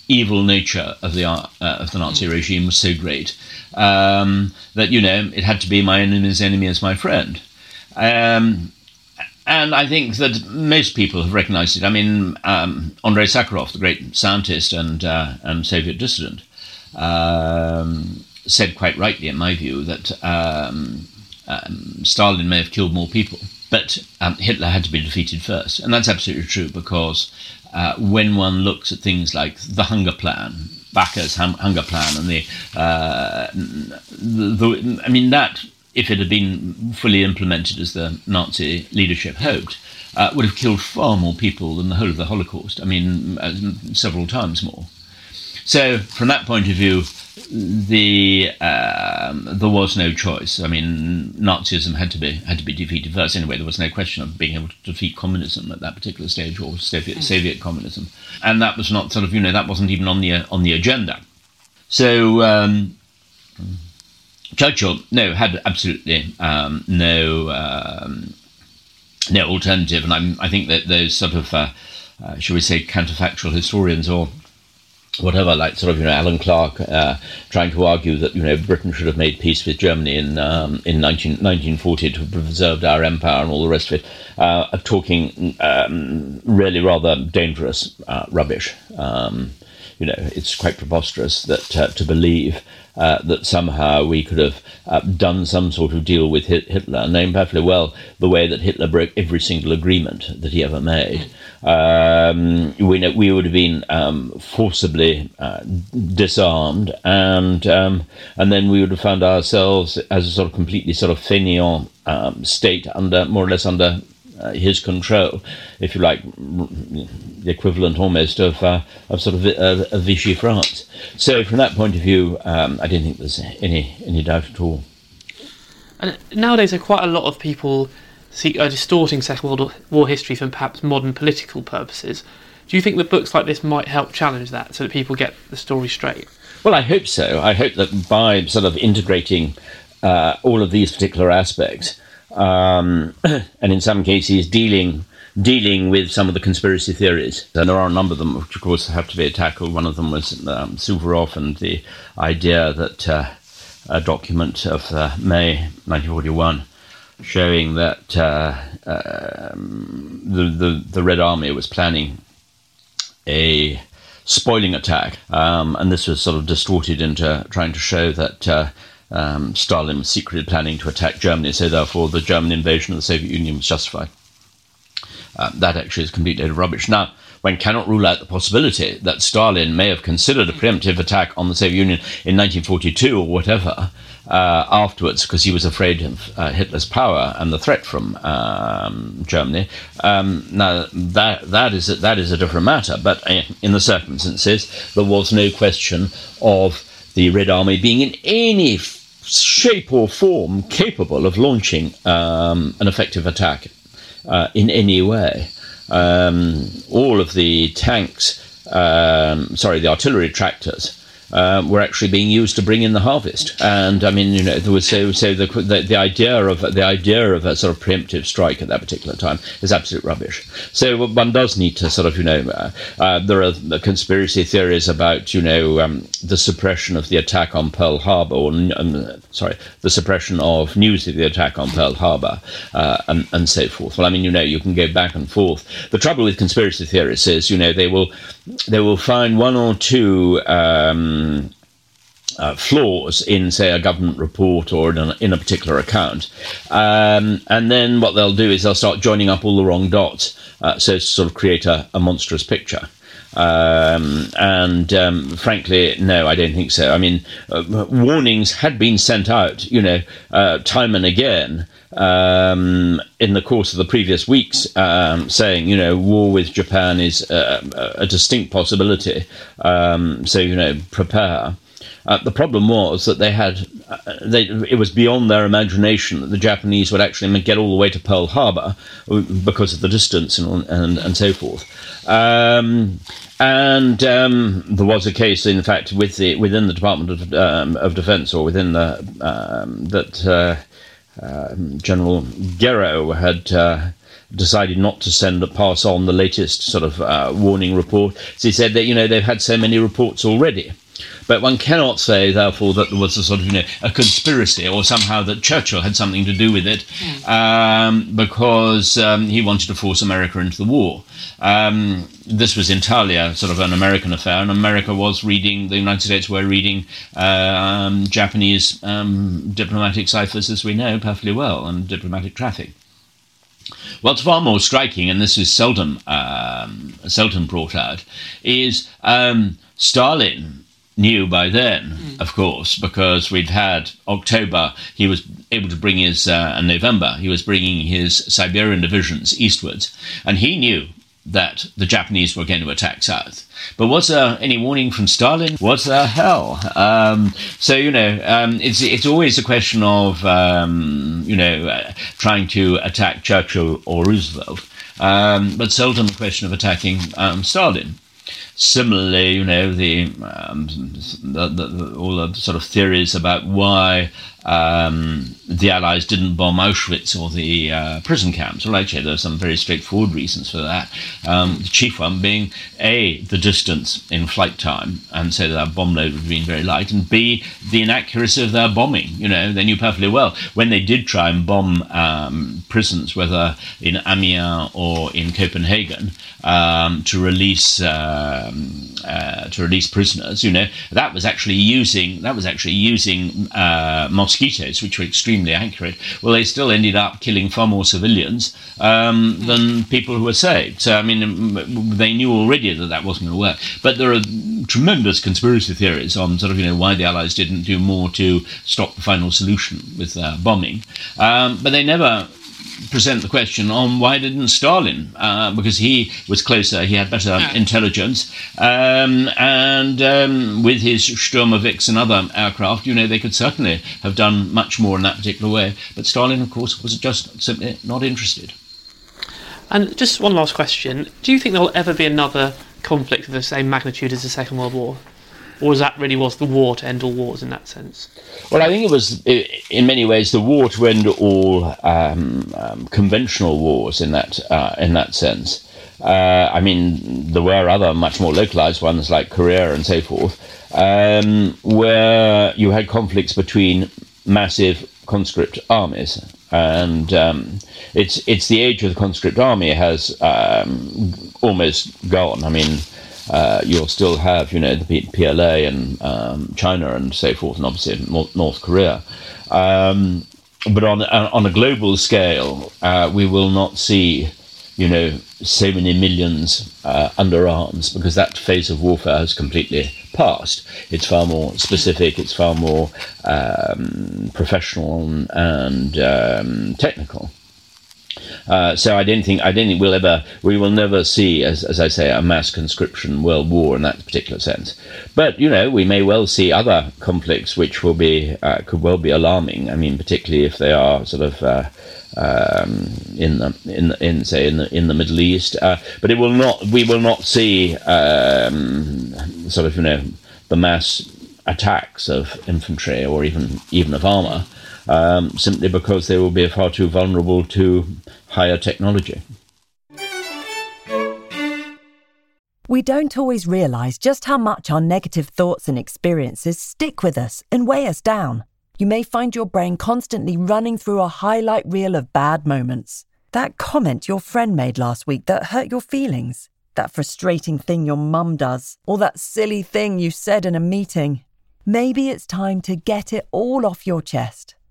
Speaker 4: evil nature of the uh, of the Nazi regime was so great um, that you know it had to be my enemy's enemy as my friend. Um, and I think that most people have recognized it. I mean, um, Andrei Sakharov, the great scientist and uh, and Soviet dissident, um, said quite rightly, in my view, that um, um, Stalin may have killed more people, but Hitler had to be defeated first, and that's absolutely true because uh, when one looks at things like the hunger plan, Backe's hunger plan, and the, uh, the, the, I mean that if it had been fully implemented as the Nazi leadership hoped, uh, would have killed far more people than the whole of the Holocaust. I mean, uh, several times more. So, from that point of view, the um, there was no choice. I mean, Nazism had to be had to be defeated first. Anyway, there was no question of being able to defeat communism at that particular stage, or Soviet, mm. Soviet communism, and that was not sort of you know that wasn't even on the on the agenda. So um, Churchill, no, had absolutely um, no um, no alternative, and I'm, i think that those sort of uh, uh, shall we say counterfactual historians or whatever, like sort of you know Alan Clark uh, trying to argue that you know Britain should have made peace with Germany in um, in 19, 1940 to have preserved our empire and all the rest of it, uh, are talking um, really rather dangerous uh, rubbish. Um, you know, it's quite preposterous that uh, to believe uh, that somehow we could have uh, done some sort of deal with Hitler, knowing perfectly well the way that Hitler broke every single agreement that he ever made. Um, we, know, we would have been um, forcibly uh, disarmed, and um, and then we would have found ourselves as a sort of completely sort of fainéant um, state under more or less under uh, his control, if you like, the equivalent almost of uh, of sort of uh, of Vichy France. So from that point of view, um, I don't think there's any any doubt at all.
Speaker 6: And nowadays, there are quite a lot of people see, are distorting Second World War history from perhaps modern political purposes. Do you think that books like this might help challenge that, so that people get the story straight?
Speaker 4: Well, I hope so. I hope that by sort of integrating uh, all of these particular aspects um, and in some cases dealing dealing with some of the conspiracy theories. And there are a number of them, which of course have to be tackled. One of them was um, Suvorov and the idea that uh, a document of uh, May 1941 showing that uh, um, the, the, the Red Army was planning a spoiling attack, um, and this was sort of distorted into trying to show that uh, um, Stalin was secretly planning to attack Germany, so therefore the German invasion of the Soviet Union was justified. Uh, that actually is complete load of rubbish. Now, one cannot rule out the possibility that Stalin may have considered a preemptive attack on the Soviet Union in 1942 or whatever uh, afterwards because he was afraid of uh, Hitler's power and the threat from um, Germany. Um, now that that is a, that is a different matter, but uh, in the circumstances, there was no question of the Red Army being in any shape or form capable of launching um, an effective attack uh, in any way. Um, all of the tanks, um, sorry, the artillery tractors um, were actually being used to bring in the harvest. And I mean, you know, there was so so the, the, the idea of the idea of a sort of preemptive strike at that particular time is absolute rubbish. So one does need to sort of you know, uh, uh, there are conspiracy theories about you know um, the suppression of the attack on Pearl Harbor, or um, sorry, the suppression of news of the attack on Pearl Harbor, uh, and, and so forth. Well, I mean, you know, you can go back and forth. The trouble with conspiracy theorists is, you know, they will they will find one or two. Um, uh, flaws in, say, a government report or in a, in a particular account. Um, and then what they'll do is they'll start joining up all the wrong dots, uh, so to sort of create a, a monstrous picture. Um, and um, frankly, no, I don't think so. I mean, uh, warnings had been sent out, you know, uh, time and again um, in the course of the previous weeks, um, saying, you know, war with Japan is uh, a distinct possibility. Um, so, you know, prepare. Uh, the problem was that they had, uh, they, it was beyond their imagination that the Japanese would actually get all the way to Pearl Harbor uh, because of the distance and and, and so forth. Um, and um, there was a case, in fact, with the within the Department of, um, of Defense or within the um, that uh, General Gerow had. Uh, decided not to send pass on the latest sort of uh, warning report. So he said that you know they've had so many reports already but one cannot say, therefore, that there was a sort of you know a conspiracy or somehow that Churchill had something to do with it um, because um, he wanted to force America into the war. Um, this was entirely a sort of an American affair, and America was reading, the United States were reading uh, Japanese um, diplomatic ciphers, as we know perfectly well, and diplomatic traffic. What's far more striking, and this is seldom um, seldom brought out, is um, Stalin knew by then, mm. of course, because we'd had October, he was able to bring his, uh, and November, he was bringing his Siberian divisions eastwards, and he knew that the Japanese were going to attack south. But was there any warning from Stalin? Was there hell? Um, so you know, um, it's it's always a question of um, you know uh, trying to attack Churchill or Roosevelt, um, but seldom a question of attacking um, Stalin. Similarly, you know, the, um, the, the, all the sort of theories about why um, the Allies didn't bomb Auschwitz or the uh, prison camps. Well, actually, there are some very straightforward reasons for that. Um, the chief one being A, the distance in flight time, and so that bomb load would have been very light, and B, the inaccuracy of their bombing. You know, they knew perfectly well when they did try and bomb um, prisons, whether in Amiens or in Copenhagen, um, to release um, uh, to release prisoners. You know, that was actually using that was actually using uh, Mosquitos, which were extremely accurate, well, they still ended up killing far more civilians um, than people who were saved. So, I mean, they knew already that that wasn't going to work. But there are tremendous conspiracy theories on sort of, you know, why the Allies didn't do more to stop the final solution with uh, bombing. Um, but they never present the question on why didn't Stalin, uh, because he was closer, he had better intelligence, um, and um, with his Sturmoviks and other aircraft, you know, they could certainly have done much more in that particular way. But Stalin, of course, was just simply not interested.
Speaker 6: And just one last question: Do you think there will ever be another conflict of the same magnitude as the Second World War? Or was that really was the war to end all wars in that sense?
Speaker 4: Well, I think it was in many ways the war to end all um, um, conventional wars in that uh, in that sense. Uh, I mean, there were other much more localized ones like Korea and so forth, um, where you had conflicts between massive conscript armies, and um, it's it's the age of the conscript army has um, almost gone. I mean uh, you'll still have, you know, the PLA and um, China and so forth, and obviously North Korea. Um, but on on a global scale, uh, we will not see you know, so many millions uh, under arms because that phase of warfare has completely passed. It's far more specific, it's far more um, professional and um, technical. Uh, so I don't think I don't think we'll ever we will never see as as I say a mass conscription world war in that particular sense. But you know we may well see other conflicts which will be uh, could well be alarming. I mean particularly if they are sort of. Uh, um, in the in in say in the in the Middle East, uh, but it will not. We will not see um, sort of you know the mass attacks of infantry or even even of armor um, simply because they will be far too vulnerable to higher technology.
Speaker 7: We don't always realise just how much our negative thoughts and experiences stick with us and weigh us down. You may find your brain constantly running through a highlight reel of bad moments. That comment your friend made last week that hurt your feelings, that frustrating thing your mum does, or that silly thing you said in a meeting. Maybe it's time to get it all off your chest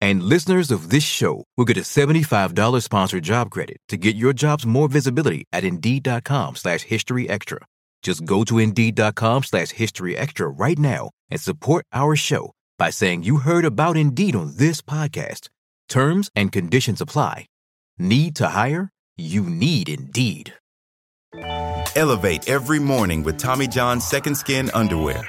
Speaker 1: And listeners of this show will get a $75 sponsored job credit to get your jobs more visibility at Indeed.com slash History Extra. Just go to Indeed.com slash History Extra right now and support our show by saying you heard about Indeed on this podcast. Terms and conditions apply. Need to hire? You need Indeed.
Speaker 2: Elevate every morning with Tommy John's Second Skin Underwear.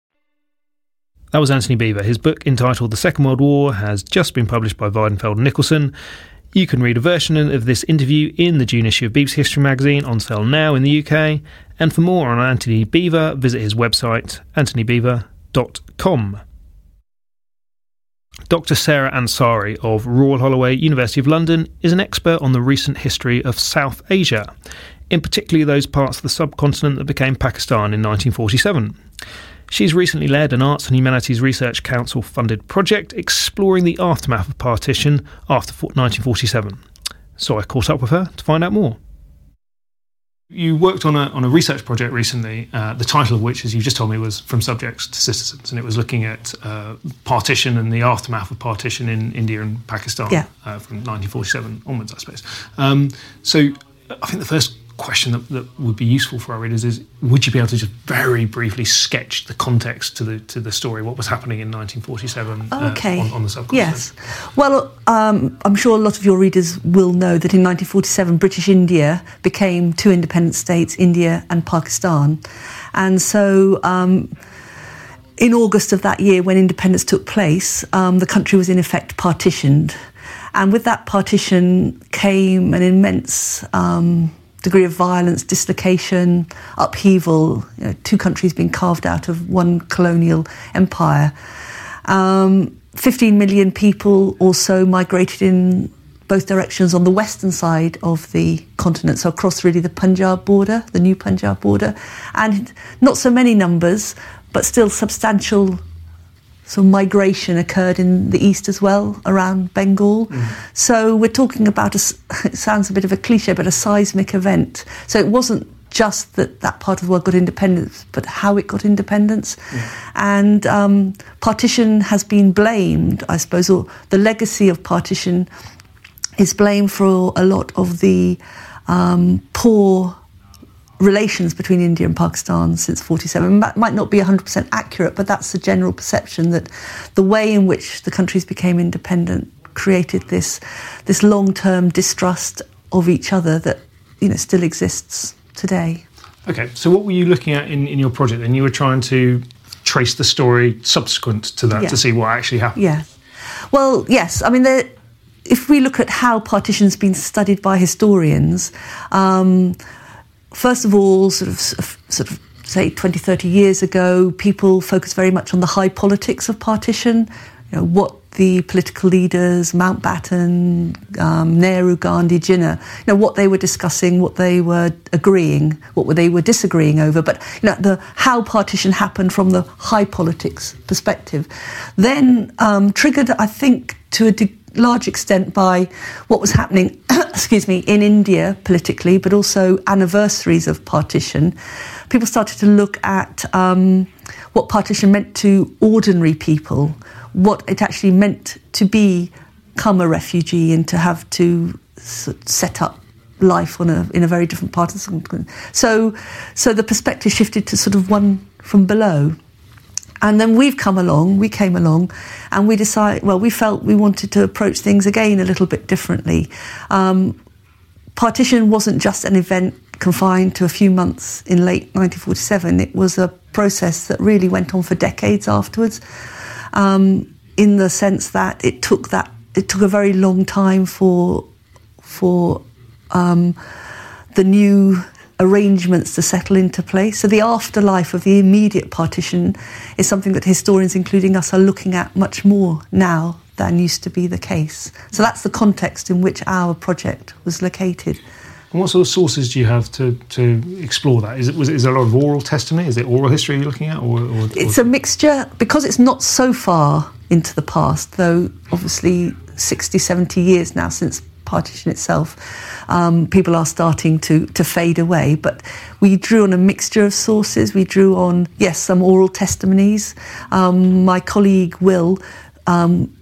Speaker 3: That was Antony Beevor. His book entitled The Second World War has just been published by Weidenfeld Nicolson. You can read a version of this interview in the June issue of BBC History magazine on sale now in the UK. And for more on Antony Beevor, visit his website, antonybeevor.com. Dr. Sarah Ansari of Royal Holloway, University of London, is an expert on the recent history of South Asia, in particularly those parts of the subcontinent that became Pakistan in 1947. She's recently led an Arts and Humanities Research Council funded project exploring the aftermath of partition after 1947. So I caught up with her to find out more. You worked on a, on a research project recently, uh, the title of which, as you just told me, was From Subjects to Citizens, and it was looking at uh, partition and the aftermath of partition in India and Pakistan
Speaker 5: yeah.
Speaker 3: uh, from 1947 onwards, I suppose. Um, so I think the first question that, that would be useful for our readers is would you be able to just very briefly sketch the context to the to the story what was happening in 1947
Speaker 5: okay.
Speaker 3: uh, on, on, the subcontinent?
Speaker 5: Yes. Well um, i'm sure a lot of your readers will know that in 1947 british india became two independent states india and pakistan. And so um, in august of that year when independence took place um, the country was in effect partitioned. And with that partition came an immense um, degree of violence, dislocation, upheaval, you know, two countries being carved out of one colonial empire. Um, 15 million people also migrated in both directions on the western side of the continent, so across really the Punjab border, the new Punjab border, and not so many numbers, but still substantial so migration occurred in the east as well, around Bengal. Mm. So we're talking about a, it sounds a bit of a cliche, but a seismic event. So it wasn't just that that part of the world got independence, but how it got independence. And um, partition has been blamed, I suppose, or the legacy of partition is blamed for a lot of the um, poor relations between India and Pakistan since 47. That might not be 100% accurate, but that's the general perception that the way in which the countries became independent created this, this long-term distrust of each other that you know, still exists today.
Speaker 3: Okay, so what were you looking at in, in your project? And you were trying to trace the story subsequent to that
Speaker 5: Yeah.
Speaker 3: to see what actually happened.
Speaker 5: Yeah. Well, yes. I mean, there, if we look at how partition's been studied by historians, um, first of all, sort of, sort of say 20, 30 years ago, people focused very much on the high politics of partition. You know, what the political leaders, Mountbatten, um, Nehru, Gandhi, Jinnah, you know, what they were discussing, what they were agreeing, what they were disagreeing over. But you know, the how partition happened from the high politics perspective, then um, triggered, I think, to a de- large extent by what was happening, excuse me, in India politically, but also anniversaries of partition. People started to look at um, what partition meant to ordinary people, what it actually meant to become a refugee and to have to set up life on a in a very different part of the country. So, so the perspective shifted to sort of one from below. And then we've come along, we came along, and we decided, well, we felt we wanted to approach things again a little bit differently. Um, partition wasn't just an event confined to a few months in late 1947, it was a process that really went on for decades afterwards, um, in the sense that it took that it took a very long time for for um, the new arrangements to settle into place. So the afterlife of the immediate partition is something that historians, including us, are looking at much more now than used to be the case. So that's the context in which our project was located.
Speaker 3: And what sort of sources do you have to, to explore that? Is it was is there a lot of oral testimony? Is it oral history you're looking at, or, or
Speaker 5: It's a mixture because it's not so far into the past, though obviously 60, 70 years now since partition itself, um, people are starting to, to fade away. But we drew on a mixture of sources. We drew on, yes, some oral testimonies. Um, my colleague Will um,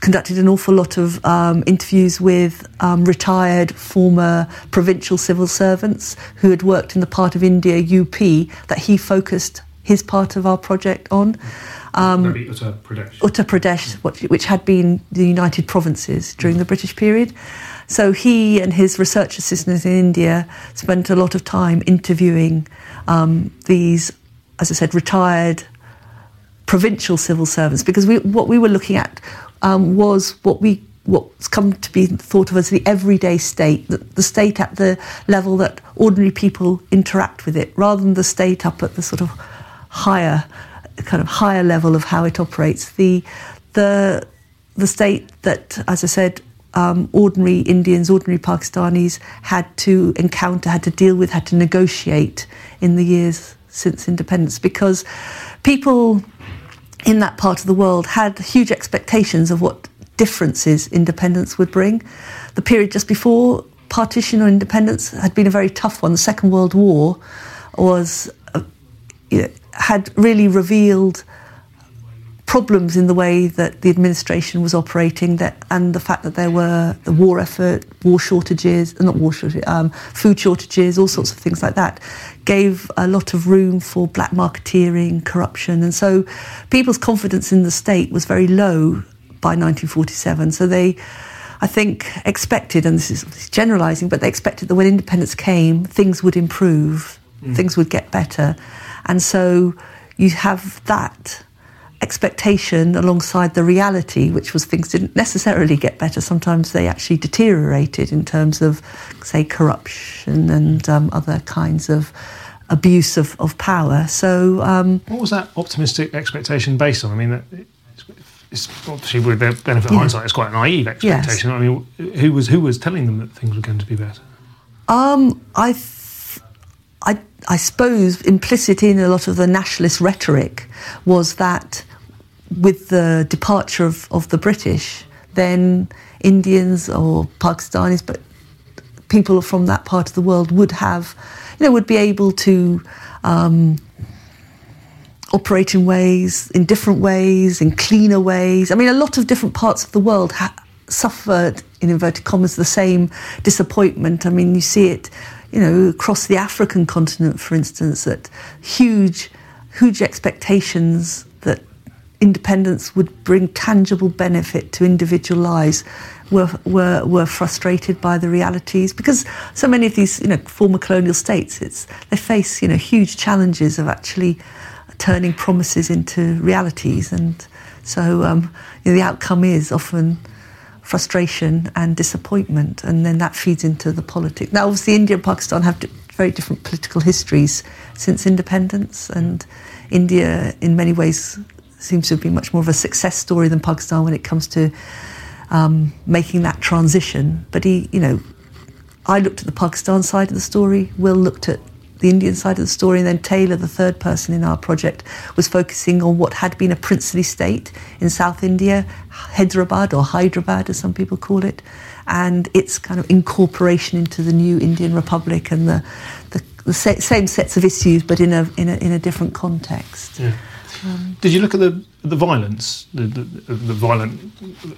Speaker 5: conducted an awful lot of um, interviews with um, retired former provincial civil servants who had worked in the part of India, UP, that he focused his part of our project on. Um,
Speaker 3: Uttar Pradesh.
Speaker 5: Uttar Pradesh, which, which had been the United Provinces during the British period. So he and his research assistants in India spent a lot of time interviewing um, these, as I said, retired provincial civil servants because we, what we were looking at um, was what we what's come to be thought of as the everyday state, the, the state at the level that ordinary people interact with it, rather than the state up at the sort of higher kind of higher level of how it operates. The the the state that, as I said, um, ordinary Indians, ordinary Pakistanis had to encounter, had to deal with, had to negotiate in the years since independence, because people in that part of the world had huge expectations of what differences independence would bring. The period just before partition or independence had been a very tough one. The Second World War was uh, had really revealed problems in the way that the administration was operating that and the fact that there were the war effort war shortages not war shortages um, food shortages all sorts of things like that gave a lot of room for black marketeering corruption. And so people's confidence in the state was very low by 1947 so they I think expected and this is generalizing but they expected that when independence came things would improve things would get better and so you have that expectation alongside the reality, which was things didn't necessarily get better. Sometimes they actually deteriorated in terms of, say, corruption and um, other kinds of abuse of, of power. So, um,
Speaker 3: What was that optimistic expectation based on? I mean, it's, it's obviously with the benefit of
Speaker 5: Yeah.
Speaker 3: hindsight, it's quite a naive expectation. I mean, who was who was telling them that things were going to be better?
Speaker 5: Um, I, th- I, I suppose implicit in a lot of the nationalist rhetoric was that with the departure of, of the British, then Indians or Pakistanis, but people from that part of the world would have, you know, would be able to um, operate in ways, in different ways, in cleaner ways. I mean, a lot of different parts of the world ha- suffered, in inverted commas, the same disappointment. I mean, you see it, you know, across the African continent, for instance, that huge, huge expectations that independence would bring tangible benefit to individual lives were, were, were frustrated by the realities. Because so many of these you know former colonial states it's they face you know huge challenges of actually turning promises into realities. And so um, you know, the outcome is often frustration and disappointment and then that feeds into the politics now obviously India and Pakistan have very different political histories since independence and India in many ways seems to have been much more of a success story than Pakistan when it comes to um, making that transition. But he, you know, I looked at the Pakistan side of the story. Will looked at the Indian side of the story, and then Taylor, the third person in our project, was focusing on what had been a princely state in South India, Hyderabad or Hyderabad, as some people call it, and its kind of incorporation into the new Indian Republic and the the, the same sets of issues, but in a in a, in a different context.
Speaker 3: Yeah. Um, Did you look at the the violence, the the, the violent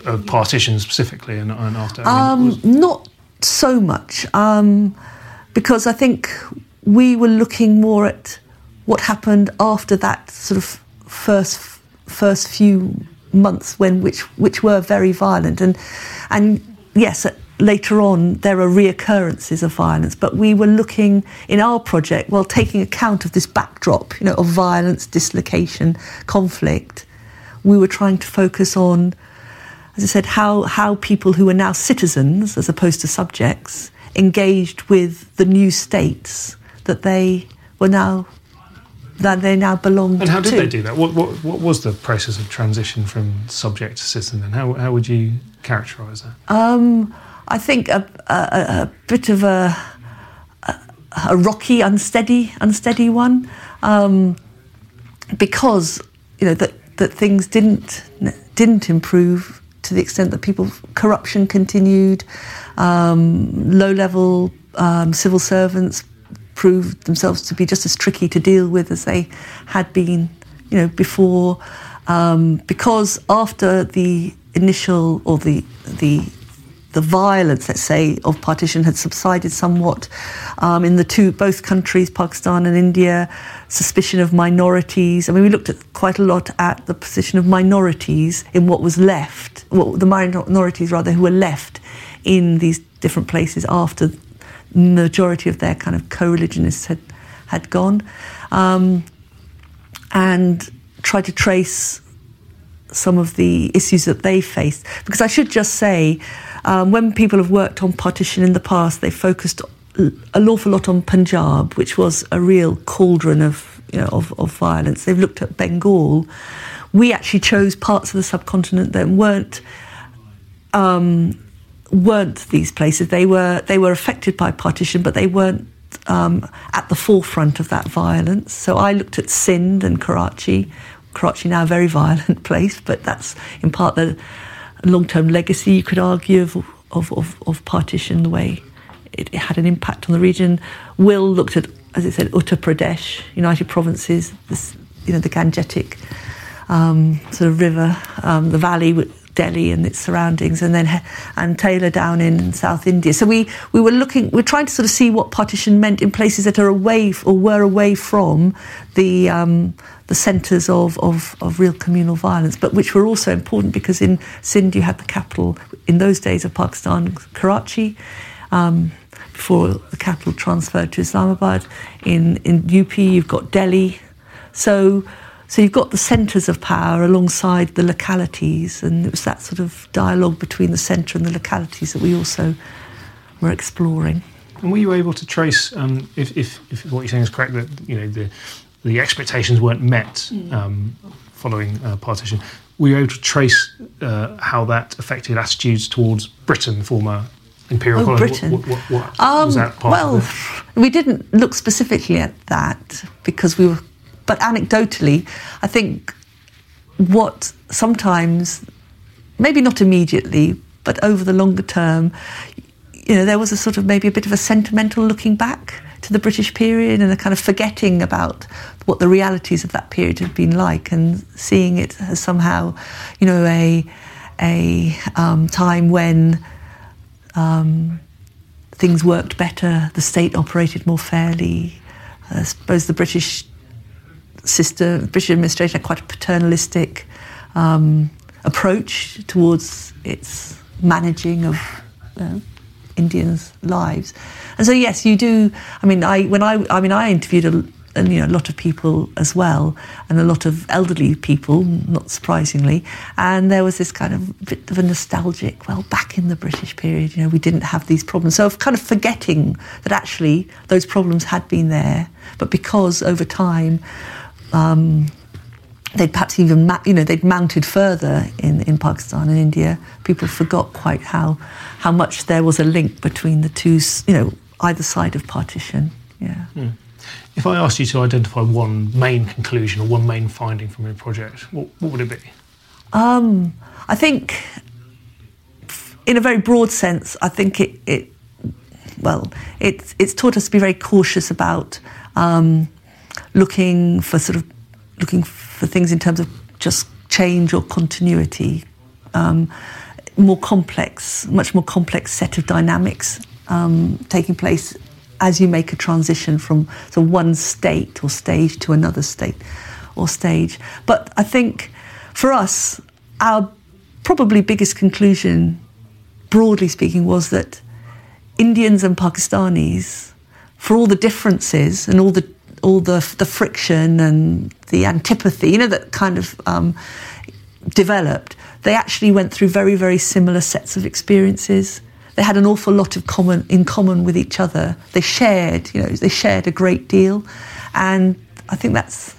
Speaker 3: uh, partition specifically, and, and after?
Speaker 5: I mean, um, was... Not so much, um, because I think we were looking more at what happened after that sort of first first few months when which which were very violent. And and yes later on there are reoccurrences of violence but we were looking in our project well taking account of this backdrop you know of violence dislocation conflict we were trying to focus on as i said how how people who are now citizens as opposed to subjects engaged with the new states that they were now that they now belong
Speaker 3: and how did
Speaker 5: to.
Speaker 3: they do that? What, what, what was the process of transition from subject to citizen and how, how would you characterize that?
Speaker 5: Um, I think a, a, a bit of a, a, rocky, unsteady, unsteady one, um, because you know that that things didn't didn't improve to the extent that people corruption continued, um, low level um, civil servants proved themselves to be just as tricky to deal with as they had been, you know, before, um, because after the initial or the the the violence, let's say, of partition had subsided somewhat um, in the two both countries, Pakistan and India. Suspicion of minorities. I mean, we looked at quite a lot at the position of minorities in what was left, well, the minorities rather who were left in these different places after majority of their kind of co-religionists had had gone, um, and tried to trace some of the issues that they faced. Because I should just say, um, when people have worked on partition in the past, they focused an awful lot on Punjab, which was a real cauldron of, you know, of, of violence. They've looked at Bengal. We actually chose parts of the subcontinent that weren't um, weren't these places. They were they were affected by partition, but they weren't um, at the forefront of that violence. So I looked at Sindh and Karachi. Karachi now a very violent place, but that's in part the long-term legacy, you could argue, of, of, of, of partition, the way it, it, had an impact on the region. Will looked at, as I said, Uttar Pradesh, United Provinces, this, you know, the Gangetic um, sort of river, um, the valley, Delhi and its surroundings, and then and Taylor down in South India. So we we were looking, we're trying to sort of see what partition meant in places that are away or were away from the um, the centres of, of, of real communal violence, but which were also important because in Sindh you had the capital in those days of Pakistan, Karachi. Um, before the capital transferred to Islamabad. In in UP, you've got Delhi. So so you've got the centres of power alongside the localities, and it was that sort of dialogue between the centre and the localities that we also were exploring.
Speaker 3: And were you able to trace, um, if, if, if, what you're saying is correct, that you know the the expectations weren't met mm. um, following uh, partition? Were you able to trace uh, how that affected attitudes towards Britain, former imperial
Speaker 5: oh,
Speaker 3: colony?
Speaker 5: Britain.
Speaker 3: What, what, what,
Speaker 5: um,
Speaker 3: was that part
Speaker 5: well, we didn't look specifically at that because we were but anecdotally, I think what sometimes, maybe not immediately, but over the longer term, you know, there was a sort of maybe a bit of a sentimental looking back to the British period and a kind of forgetting about what the realities of that period had been like and seeing it as somehow, you know, a a um, time when um, things worked better, the state operated more fairly. I suppose the British system, British administration had quite a paternalistic um, approach towards its managing of uh, Indians' lives. And so, yes, you do. I mean, I when I I mean, I interviewed a, and, you know, a lot of people as well, and a lot of elderly people, not surprisingly. And there was this kind of bit of a nostalgic, well, back in the British period, you know, we didn't have these problems. So, of kind of forgetting that actually those problems had been there, but because over time, um, they'd perhaps even, you know, they'd mounted further in, in Pakistan and India. People forgot quite how how much there was a link between the two, you know, either side of partition. Yeah.
Speaker 3: Mm. If I asked you to identify one main conclusion or one main finding from your project, what, what would it be?
Speaker 5: Um, I think, in a very broad sense, I think it, it well, it's it's taught us to be very cautious about um, looking for sort of looking for things in terms of just change or continuity. Um, more complex, much more complex set of dynamics um, taking place as you make a transition from so one state or stage to another state or stage. But I think for us, our probably biggest conclusion, broadly speaking, was that Indians and Pakistanis, for all the differences and all the all the the friction and the antipathy, you know, that kind of um, developed, they actually went through very very similar sets of experiences they had an awful lot of common in common with each other. They shared, you know, they shared a great deal, and I think that's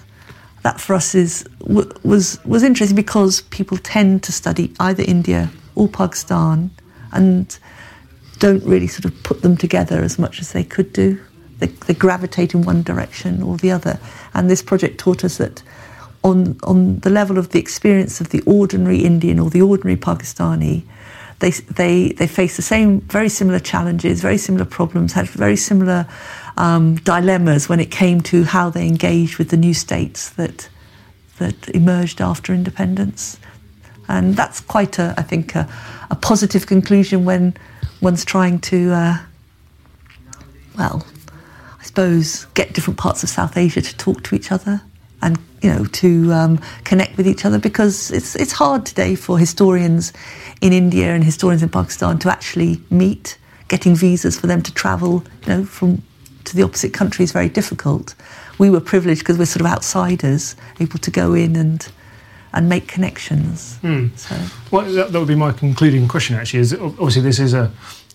Speaker 5: that for us is was was interesting because people tend to study either India or Pakistan, and don't really sort of put them together as much as they could do. They, they gravitate in one direction or the other, and this project taught us that on on the level of the experience of the ordinary Indian or the ordinary Pakistani they, they, they face the same, very similar challenges, very similar problems, had very similar um, dilemmas when it came to how they engaged with the new states that, that emerged after independence. And that's quite a, I think, a, a positive conclusion when one's trying to, uh, well, suppose, get different parts of South Asia to talk to each other and you know to um, connect with each other because it's it's hard today for historians in India and historians in Pakistan to actually meet. Getting visas for them to travel, you know, from to the opposite country is very difficult. We were privileged because we're sort of outsiders, able to go in and and make connections.
Speaker 3: Mm. So, well, that, that, would be my concluding question. Actually, is obviously this is a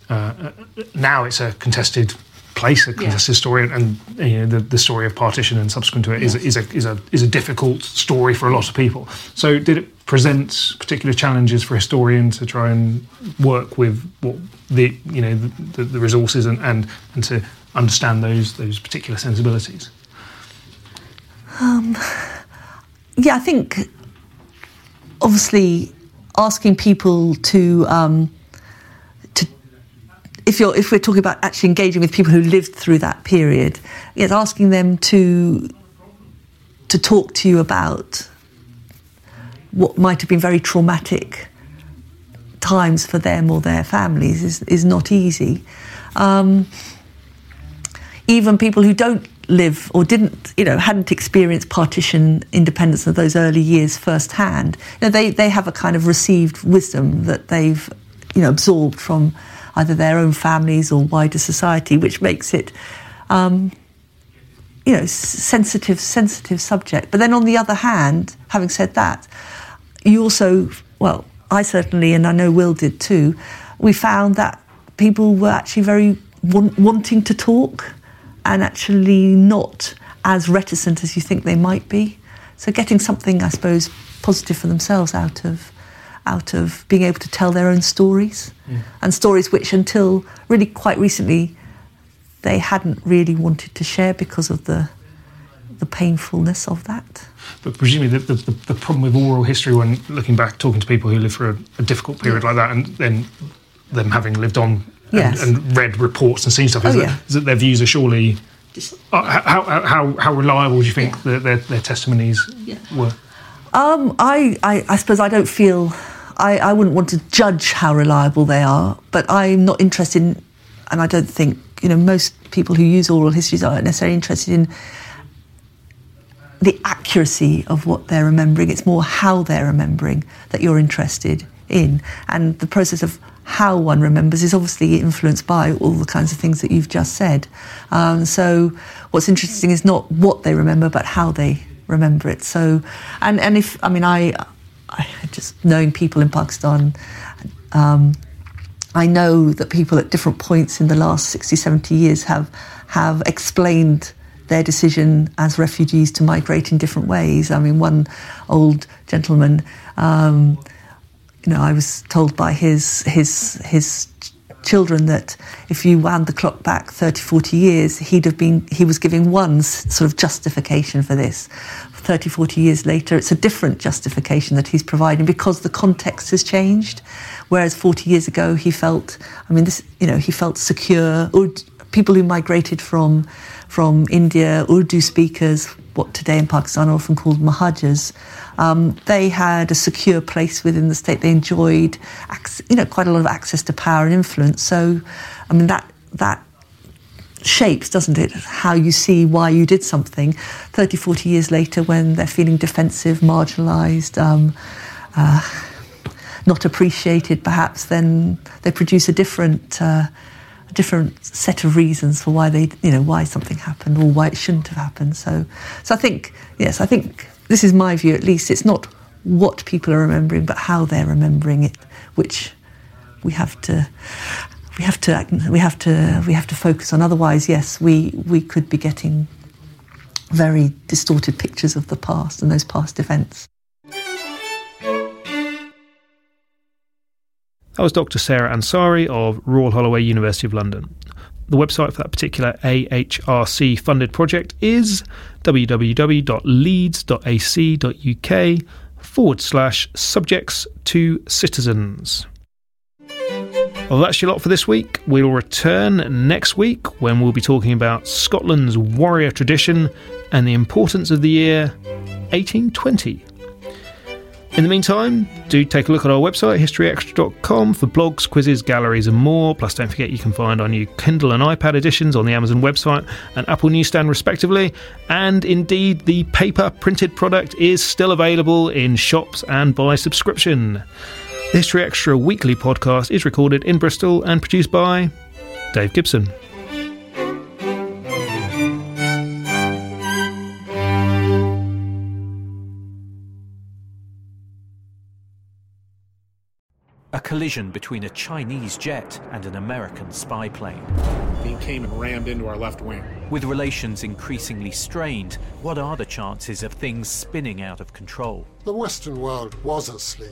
Speaker 3: uh, now it's a contested place a contested yeah. story, and, you know, the, the story of partition and subsequent to it is, yes. is, a, is, a, is a difficult story for a lot of people. So, did it present particular challenges for historians to try and work with what the you know the, the resources and, and, and to understand those those particular sensibilities?
Speaker 5: Um, yeah, I think obviously asking people to um, if you're if we're talking about actually engaging with people who lived through that period, yes, asking them to to talk to you about what might have been very traumatic times for them or their families is is not easy. Um, even people who don't live or didn't, you know, hadn't experienced partition independence of those early years firsthand, you know, they, they have a kind of received wisdom that they've, you know, absorbed from either their own families or wider society, which makes it, um, you know, sensitive, sensitive subject. But then on the other hand, having said that, you also, well, I certainly, and I know Will did too, we found that people were actually very want, wanting to talk and actually not as reticent as you think they might be. So getting something, I suppose, positive for themselves out of out of being able to tell their own stories yeah. and stories which until really quite recently they hadn't really wanted to share because of the the painfulness of that.
Speaker 3: But presumably, the, the, the problem with oral history, when looking back, talking to people who lived through a, a difficult period yeah. like that, and then them having lived on
Speaker 5: Yes.
Speaker 3: and, and read reports and seen stuff, is,
Speaker 5: Oh,
Speaker 3: that,
Speaker 5: yeah.
Speaker 3: is that their views are surely.
Speaker 5: Just-
Speaker 3: Uh, how, how, how, how reliable do you think
Speaker 5: Yeah.
Speaker 3: that their, their testimonies
Speaker 5: Yeah.
Speaker 3: were?
Speaker 5: Um, I, I, I suppose I don't feel, I, I wouldn't want to judge how reliable they are, but I'm not interested in, and I don't think, you know, most people who use oral histories aren't necessarily interested in the accuracy of what they're remembering. It's more how they're remembering that you're interested in. And the process of how one remembers is obviously influenced by all the kinds of things that you've just said. Um, so what's interesting is not what they remember, but how they remember it. So, and, and if, I mean, I, Just knowing people in Pakistan, um, I know that people at different points in the last 60, 70 years have, have explained their decision as refugees to migrate in different ways. I mean, one old gentleman, um, you know, I was told by his, his, his children that if you wound the clock back 30, 40 years, he'd have been, he was giving one sort of justification for this. 30, 40 years later, it's a different justification that he's providing because the context has changed. Whereas 40 years ago, he felt, I mean, this, you know, he felt secure. People who migrated from, from India, Urdu speakers, what today in Pakistan are often called Muhajirs, um, they had a secure place within the state. They enjoyed, you know, quite a lot of access to power and influence. So, I mean, that that shapes, doesn't it, how you see why you did something 30, 40 years later when they're feeling defensive, marginalised, um, uh, not appreciated perhaps, then they produce a different. Uh, different set of reasons for why they, you know, why something happened or why it shouldn't have happened. So, so I think, yes, I think this is my view. At least it's not what people are remembering, but how they're remembering it, which we have to we have to we have to we have to focus on. Otherwise, yes, we we could be getting very distorted pictures of the past and those past events.
Speaker 3: That was Dr. Sarah Ansari of Royal Holloway, University of London. The website for that particular AHRC funded project is www.leeds.ac.uk forward slash subjects to citizens. Well, that's your lot for this week. We'll return next week when we'll be talking about Scotland's warrior tradition and the importance of the year 1820. In the meantime, do take a look at our website, historyextra.com, for blogs, quizzes, galleries, and more. Plus, don't forget you can find our new Kindle and iPad editions on the Amazon website and Apple Newsstand, respectively. And indeed, the paper printed product is still available in shops and by subscription. The History Extra weekly podcast is recorded in Bristol and produced by Dave Gibson.
Speaker 8: A collision between a Chinese jet and an American spy plane.
Speaker 9: He came and rammed into our left wing.
Speaker 8: With relations increasingly strained, what are the chances of things spinning out of control?
Speaker 10: The Western world was asleep.